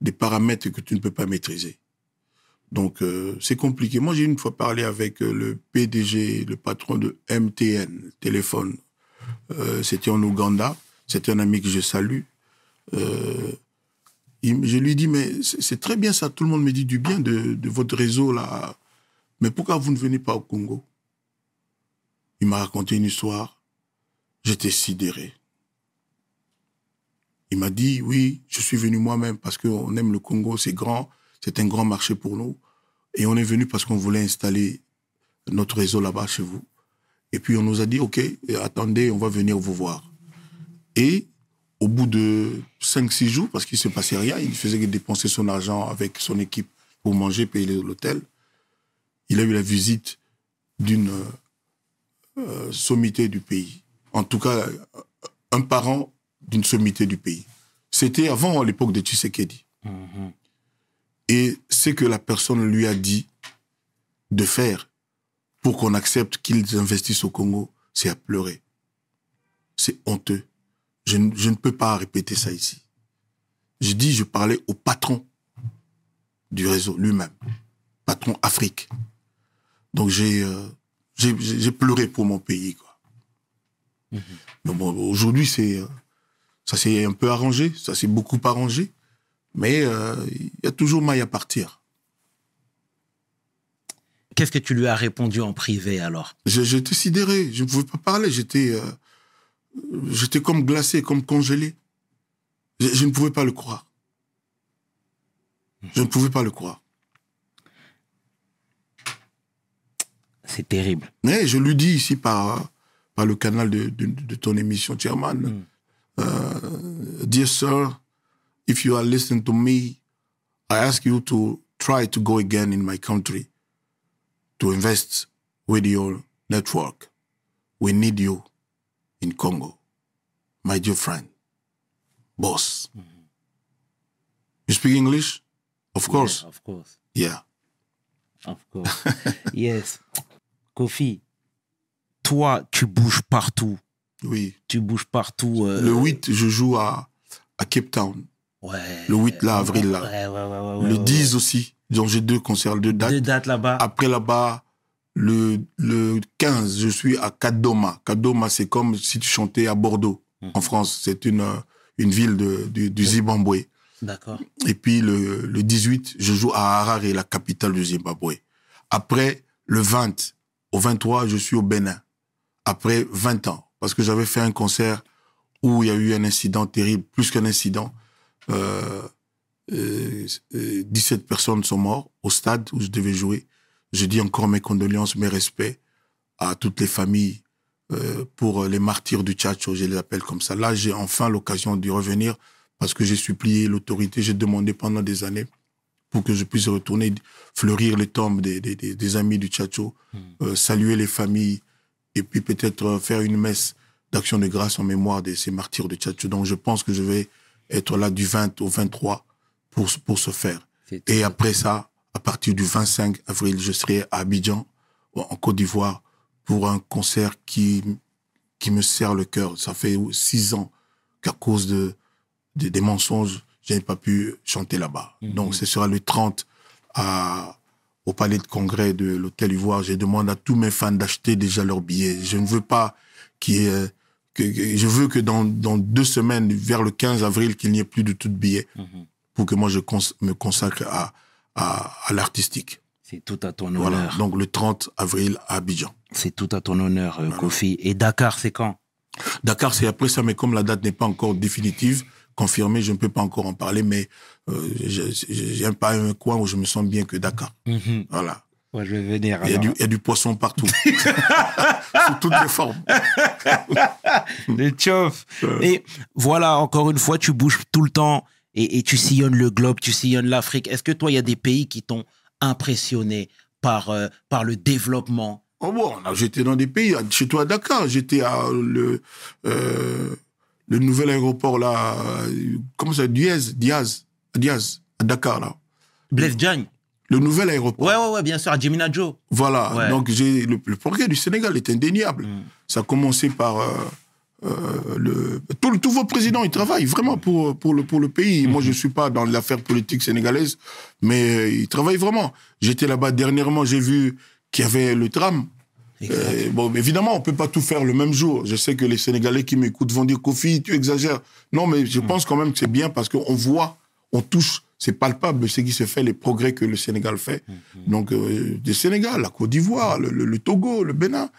des paramètres que tu ne peux pas maîtriser. Donc, euh, c'est compliqué. Moi, j'ai une fois parlé avec euh, le PDG, le patron de MTN, téléphone. C'était en Ouganda. C'est un ami que je salue. Je lui dis, mais c'est très bien ça, tout le monde me dit du bien de votre réseau là. Mais pourquoi vous ne venez pas au Congo? Il m'a raconté une histoire. J'étais sidéré. Il m'a dit, oui, je suis venu moi-même parce qu'on aime le Congo, c'est grand, c'est un grand marché pour nous. Et on est venu parce qu'on voulait installer notre réseau là-bas chez vous. Et puis on nous a dit, OK, attendez, on va venir vous voir. Et au bout de 5-6 jours, parce qu'il ne se passait rien, il faisait que dépenser son argent avec son équipe pour manger, payer l'hôtel, il a eu la visite d'une euh, sommité du pays. En tout cas, un parent d'une sommité du pays. C'était avant l'époque de Tshisekedi. Mhm. Et ce que la personne lui a dit de faire pour qu'on accepte qu'ils investissent au Congo, c'est à pleurer. C'est honteux. Je, ne- je ne peux pas répéter ça ici. Je dis, je parlais au patron du réseau lui-même, patron Afrique. Donc j'ai euh, pleuré pour mon pays. Quoi. Bon, aujourd'hui, c'est euh, ça s'est un peu arrangé, ça s'est beaucoup arrangé, mais euh, il y a toujours maille à partir. Qu'est-ce que tu lui as répondu en privé alors? J'étais sidéré, je ne pouvais pas parler, j'étais euh, j'étais comme glacé, comme congelé. Je, je ne pouvais pas le croire. Je ne pouvais pas le croire. C'est terrible. Mais je lui dis ici par, par le canal de, de, de ton émission, Chairman, euh, Dear sir, if you are listening to me, I ask you to try to go again in my country to invest with your network. We need you in Congo, my dear friend, boss. You speak English? Of course. Yeah, of course. Yeah. Of course. yes. Kofi, toi, tu bouges partout. Oui. Tu bouges partout. euh, Le 8, je joue à, à Cape Town. Ouais. Le 8 là, avril là. Ouais, ouais, ouais, le ouais. 10 aussi. Donc j'ai deux concerts, deux dates. Deux dates là-bas. Après là-bas, le, le 15, je suis à Kadoma. Kadoma, c'est comme si tu chantais à Bordeaux, en France. C'est une, euh, une ville de, du, du Zimbabwe. D'accord. Et puis le, le 18, je joue à Harare, la capitale du Zimbabwe. Après, le 20 au 23, je suis au Bénin. Après 20 ans. Parce que j'avais fait un concert où il y a eu un incident terrible, plus qu'un incident. Euh, euh, euh, 17 personnes sont mortes au stade où je devais jouer. Je dis encore mes condoléances, mes respects à toutes les familles euh, pour les martyrs du Tchatcho, je les appelle comme ça. Là, j'ai enfin l'occasion d'y revenir parce que j'ai supplié l'autorité, j'ai demandé pendant des années pour que je puisse retourner fleurir les tombes des, des, des, des amis du Tchatcho, euh, saluer les familles et puis peut-être euh, faire une messe d'action de grâce en mémoire de ces martyrs du Tchatcho. Donc je pense que je vais être là du 20 au 23 pour, pour ce faire. Et après ça, à partir du 25 avril, je serai à Abidjan, en Côte d'Ivoire, pour un concert qui, qui me serre le cœur. Ça fait six ans qu'à cause de, de- des mensonges, je n'ai pas pu chanter là-bas. Donc ce sera le 30 à, au palais de congrès de l'Hôtel Ivoire. Je demande à tous mes fans d'acheter déjà leurs billets. Je ne veux pas qu'il y ait- que, je veux que dans, dans deux semaines, vers le 15 avril, qu'il n'y ait plus de tout de billets Mhm. pour que moi je cons- me consacre à, à, à l'artistique. C'est tout à ton Voilà. honneur. Donc le 30 avril à Abidjan. C'est tout à ton honneur, euh, Kofi. Et Dakar, c'est quand? Dakar, c'est après ça, mais comme la date n'est pas encore définitive, confirmée, je ne peux pas encore en parler, mais euh, j'ai- j'ai j'ai pas un coin où je me sens bien que Dakar. Voilà. Ouais, je vais venir. Il y, a du, il y a du poisson partout. Sous toutes les formes. Le tchof. Et voilà, encore une fois, tu bouges tout le temps et, et tu sillonnes le globe, tu sillonnes l'Afrique. Est-ce que toi, il y a des pays qui t'ont impressionné par, euh, par le développement? Oh bon, j'étais dans des pays, chez toi à Dakar, j'étais à le, euh, le nouvel aéroport là, comment ça, Diaz, Diaz, Diaz, à Dakar là. Blaise Diagne Le nouvel aéroport. Ouais, ouais, ouais, bien sûr, à Jimina Joe. Voilà, Ouais. donc j'ai le, le progrès du Sénégal est indéniable. Ça a commencé par euh, euh, le tous vos présidents, ils travaillent vraiment pour pour le pour le pays. Moi, je suis pas dans l'affaire politique sénégalaise, mais euh, ils travaillent vraiment. J'étais là-bas dernièrement, j'ai vu qu'il y avait le tram. Euh, bon, évidemment, on peut pas tout faire le même jour. Je sais que les Sénégalais qui m'écoutent vont dire Kofi, tu exagères. Non, mais je pense quand même que c'est bien parce qu'on voit, on touche, c'est palpable ce qui se fait, les progrès que le Sénégal fait. Donc, euh, le Sénégal, la Côte d'Ivoire, le, le- le Togo, le Bénin,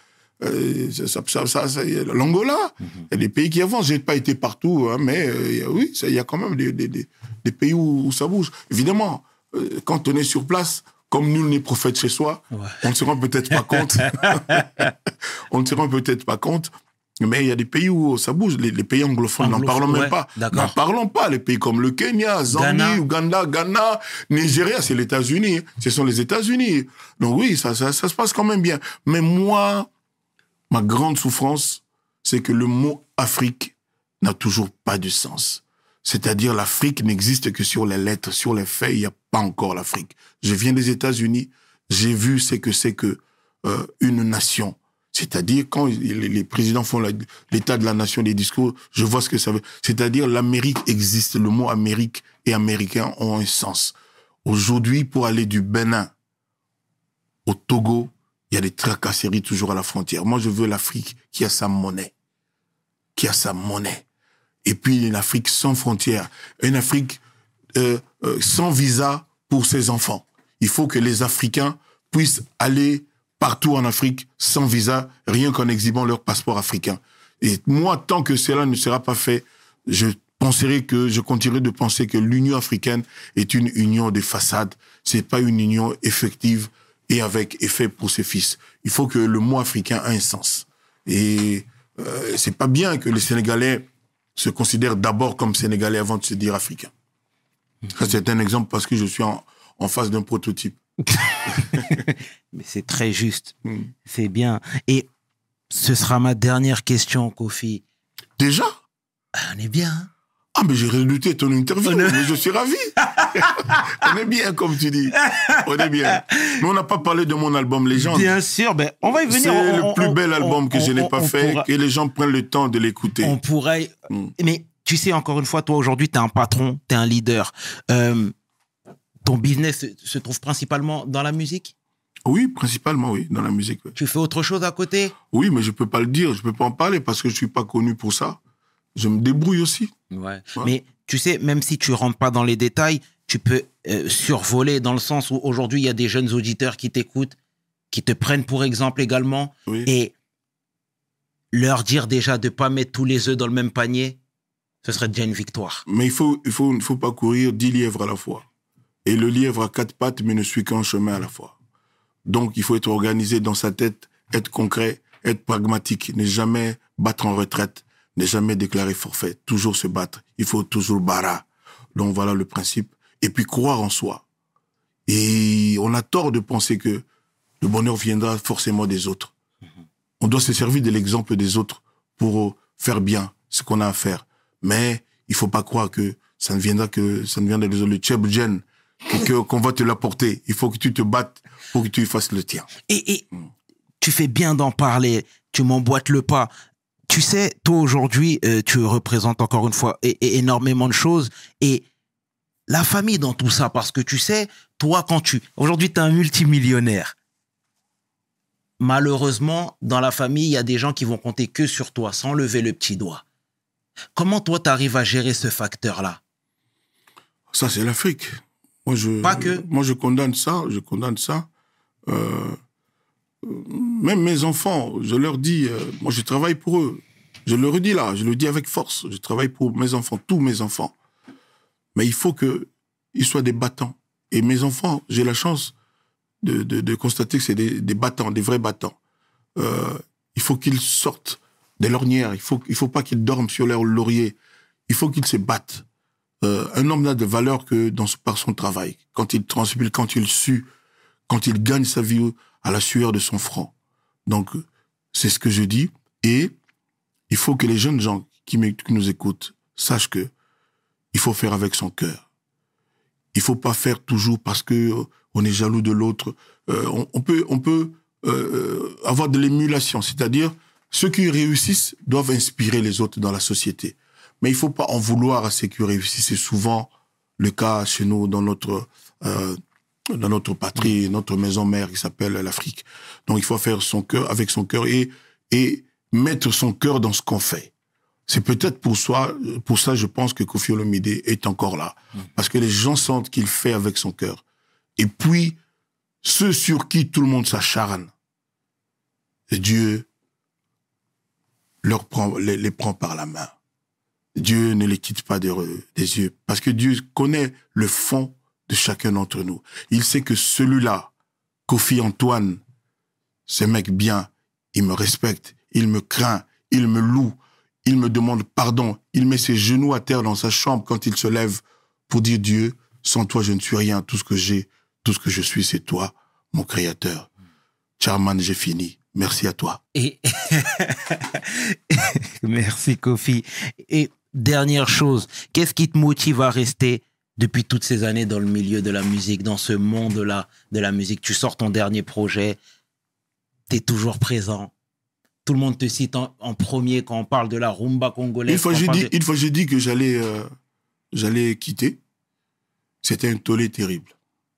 euh, ça, ça, ça, ça- ça- l'Angola, il y a des pays qui avancent. J'ai pas été partout, hein, mais euh, oui, il y a quand même des, des, des, des pays où, où ça bouge. Évidemment, euh, quand on est sur place, comme nul n'est prophète chez soi, Ouais. on ne se rend peut-être pas compte. on ne se rend peut-être pas compte. Mais il y a des pays où ça bouge. Les, les pays anglophones, n'en parlons même ouais, pas. N'en parlons pas. Les pays comme le Kenya, Zambie. Ouganda, Ghana, Nigeria, c'est les États-Unis. Ce sont les États-Unis. Donc oui, ça, ça, ça se passe quand même bien. Mais moi, ma grande souffrance, c'est que le mot Afrique n'a toujours pas de sens. C'est-à-dire l'Afrique n'existe que sur les lettres, sur les faits, il n'y a pas encore l'Afrique. Je viens des États-Unis, j'ai vu ce que c'est que euh, une nation. C'est-à-dire quand les, les présidents font l'état de la nation des discours, je vois ce que ça veut. C'est-à-dire l'Amérique existe, le mot Amérique et américain ont un sens. Aujourd'hui, pour aller du Bénin au Togo, il y a des tracasseries toujours à la frontière. Moi, je veux l'Afrique qui a sa monnaie, qui a sa monnaie. Et puis une Afrique sans frontières, une Afrique euh, euh, sans visa pour ses enfants. Il faut que les Africains puissent aller partout en Afrique sans visa, rien qu'en exhibant leur passeport africain. Et moi, tant que cela ne sera pas fait, je penserai que je continuerai de penser que l'Union africaine est une union de façade. C'est pas une union effective et avec effet pour ses fils. Il faut que le mot africain ait un sens. Et euh, c'est pas bien que les Sénégalais se considèrent d'abord comme Sénégalais avant de se dire africains. Ça, c'est un exemple parce que je suis en, en face d'un prototype. Mais c'est très juste. Mm. C'est bien. Et ce sera ma dernière question, Kofi. Déjà? Ah, on est bien. Ah, mais j'ai redouté ton interview, mais je suis ravi. on est bien, comme tu dis. On est bien. Mais on n'a pas parlé de mon album Légende. Bien sûr, ben, on va y venir. C'est le plus on- bel album on- que je n'ai pas fait, pourra- et les gens prennent le temps de l'écouter. on pourrait. Mm. Mais tu sais, encore une fois, toi aujourd'hui, tu es un patron, tu es un leader. Euh, ton business se, trouve principalement dans la musique? Oui, principalement, oui, dans la musique. oui. Tu fais autre chose à côté? Oui, mais je peux pas le dire, je peux pas en parler parce que je suis pas connu pour ça. Je me débrouille aussi. Ouais. Ouais. Mais tu sais, même si tu rentres pas dans les détails, tu peux euh, survoler dans le sens où aujourd'hui, il y a des jeunes auditeurs qui t'écoutent, qui te prennent pour exemple également, Oui. et leur dire déjà de pas mettre tous les œufs dans le même panier, ce serait déjà une victoire. Mais il faut, il faut, il faut pas courir dix lièvres à la fois. Et le lièvre a quatre pattes, mais ne suit qu'un chemin à la fois. Donc, il faut être organisé dans sa tête, être concret, être pragmatique, ne jamais battre en retraite, ne jamais déclarer forfait, toujours se battre. Il faut toujours bara. Donc, voilà le principe. Et puis, croire en soi. Et on a tort de penser que le bonheur viendra forcément des autres. On doit se servir de l'exemple des autres pour faire bien ce qu'on a à faire. Mais il faut pas croire que ça ne viendra que ça ne viendra des autres. Le tchèbgen, que qu'on va te l'apporter. Il faut que tu te battes pour que tu fasses le tien. Et, et tu fais bien d'en parler, tu m'emboîtes le pas. Tu sais, toi aujourd'hui, euh, tu représentes encore une fois énormément de choses et la famille dans tout ça, parce que tu sais, toi quand tu... Aujourd'hui, tu es un multimillionnaire. Malheureusement, dans la famille, il y a des gens qui vont compter que sur toi, sans lever le petit doigt. Comment toi, tu arrives à gérer ce facteur-là? Ça, c'est l'Afrique. Moi, je, Pas que. Moi, je condamne ça. Je condamne ça. Euh, même mes enfants, je leur dis, euh, moi, je travaille pour eux. Je le redis là, je le dis avec force. Je travaille pour mes enfants, tous mes enfants. Mais il faut que ils soient des battants. Et mes enfants, j'ai la chance de, constater que c'est des, battants, des vrais battants. Euh, il faut qu'ils sortent des lornières. Il faut, il faut pas qu'ils dorment sur leur laurier. Il faut qu'ils se battent. Euh, un homme n'a de valeur que dans, par son travail. Quand il transpire, quand il sue, quand il gagne sa vie à la sueur de son front. Donc, c'est ce que je dis. Et il faut que les jeunes gens qui, nous écoutent sachent que il faut faire avec son cœur. Il faut pas faire toujours parce que euh, on est jaloux de l'autre. Euh, on, peut, on peut euh, avoir de l'émulation, c'est-à-dire ceux qui réussissent doivent inspirer les autres dans la société. Mais il faut pas en vouloir à ceux qui réussissent. C'est souvent le cas chez nous dans notre dans notre patrie, notre maison mère qui s'appelle l'Afrique. Donc il faut faire son cœur avec son cœur et et mettre son cœur dans ce qu'on fait. C'est peut-être pour soi, pour ça, je pense que Kofi Olomide est encore là, parce que les gens sentent qu'il fait avec son cœur. Et puis ceux sur qui tout le monde s'acharne, Dieu leur prend, les, les prend par la main. Dieu ne les quitte pas des yeux, parce que Dieu connaît le fond de chacun d'entre nous. Il sait que celui-là, Kofi Antoine, ce mec bien, il me respecte, il me craint, il me loue, il me demande pardon, il met ses genoux à terre dans sa chambre quand il se lève pour dire Dieu, sans toi je ne suis rien, tout ce que j'ai, tout ce que je suis, c'est toi, mon créateur. Charman, j'ai fini. Merci à toi. Et merci Kofi. Et dernière chose, qu'est-ce qui te motive à rester depuis toutes ces années dans le milieu de la musique, dans ce monde-là de la musique Tu sors ton dernier projet, tu es toujours présent. Tout le monde te cite en, en premier quand on parle de la rumba congolaise. Une fois, j'ai dit, de- une fois, j'ai dit que j'allais, euh, j'allais quitter. C'était un tollé terrible.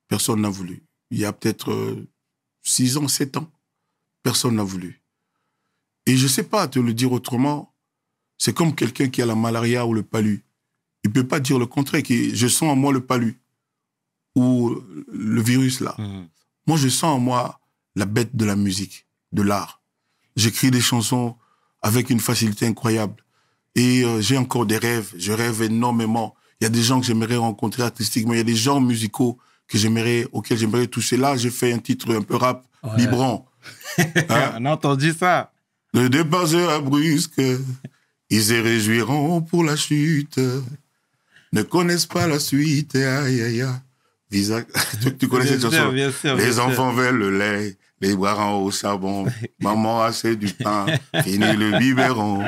Personne n'a voulu. Il y a peut-être euh, six ans, sept ans, personne n'a voulu. Et je sais pas te le dire autrement. C'est comme quelqu'un qui a la malaria ou le palu. Il peut pas dire le contraire. Que je sens en moi le palu ou le virus là. Mhm. Moi, je sens en moi la bête de la musique, de l'art. J'écris des chansons avec une facilité incroyable. Et euh, j'ai encore des rêves. Je rêve énormément. Il y a des gens que j'aimerais rencontrer artistiquement. Il y a des genres musicaux que j'aimerais, auxquels j'aimerais toucher. Là, j'ai fait un titre un peu rap, Ouais. vibrant. Hein? On a entendu ça. Le départ sera brusque. Ils se réjouiront pour la chute. Ne connaissent pas la suite. Aïe, aïe, aïe. Visa... tu, tu connais cette Bien sûr, chanson? bien sûr, Les bien sûr. enfants veulent le lait, les bras en au charbon. Maman a assez du pain, fini le biberon.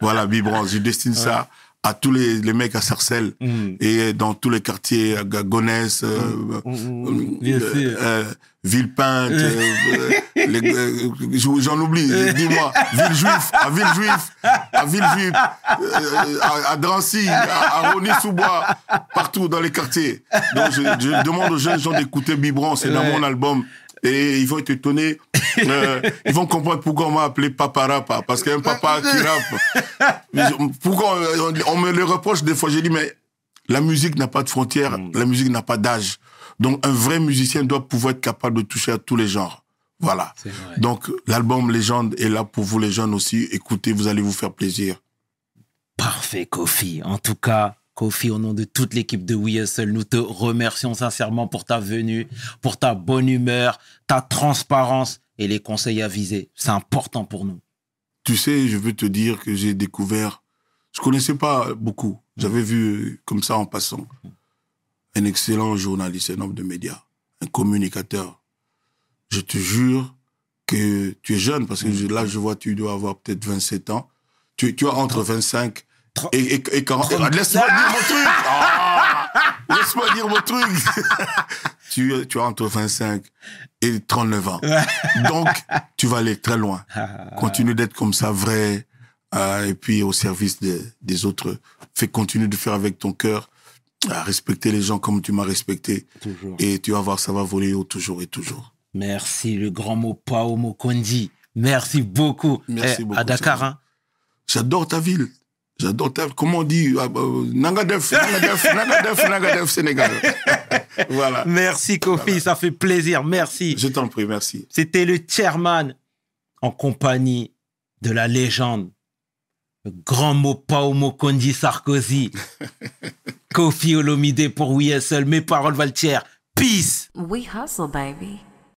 Voilà, biberon. Je destine ça à tous les, les mecs à Sarcelles Mhm. et dans tous les quartiers, à Gonesse, euh. Bien sûr. euh, Villepinte, euh, euh, euh, j'en oublie, dis-moi, Villejuif, à Villejuif, à Villejuif, euh, à, à Drancy, à, à Rony-sous-Bois, partout dans les quartiers. Donc je, je demande aux jeunes gens d'écouter Biberon, c'est dans mon album. Et ils vont être étonnés, euh, ils vont comprendre pourquoi on m'a appelé Papa Rapa, parce qu'un papa qui rappe. Pourquoi on, on me le reproche des fois, j'ai dit, mais la musique n'a pas de frontières, la musique n'a pas d'âge. Donc un vrai musicien doit pouvoir être capable de toucher à tous les genres. Voilà. Donc l'album Légende est là pour vous les jeunes aussi. Écoutez, vous allez vous faire plaisir. Parfait, Kofi. En tout cas, Kofi, au nom de toute l'équipe de We Hustle, nous te remercions sincèrement pour ta venue, pour ta bonne humeur, ta transparence et les conseils avisés. C'est important pour nous. Tu sais, je veux te dire que j'ai découvert, je connaissais pas beaucoup. J'avais vu comme ça en passant un excellent journaliste, un homme de médias, un communicateur. Je te jure que tu es jeune parce que là, je vois, tu dois avoir peut-être 27 ans. Tu, tu as entre 25 et, et, et 40. Ah, Laisse-moi dire mon truc! Ah Laisse-moi dire mon truc! tu, tu as entre 25 et 39 ans. Donc, tu vas aller très loin. Continue d'être comme ça, vrai, euh, et puis au service des, des autres. Fais continue de faire avec ton cœur, à respecter les gens comme tu m'as respecté, Toujours. et tu vas voir, ça va voler haut toujours et toujours. Merci, le grand mot Pao Mokondi. Merci beaucoup. Merci Eh, beaucoup, À Dakar, hein. J'adore ta ville. J'adore ta Comment on dit bah, euh, Nangadef, Nangadef, Nangadef, Nangadef, Sénégal. voilà. Merci, Kofi. Ça fait plaisir. Merci. Je t'en prie, merci. C'était le chairman en compagnie de la légende, le grand mot Pao Mokondi Sarkozy, Kofi Olomide pour We Hustle. Mes paroles valent. Peace. We hustle, baby.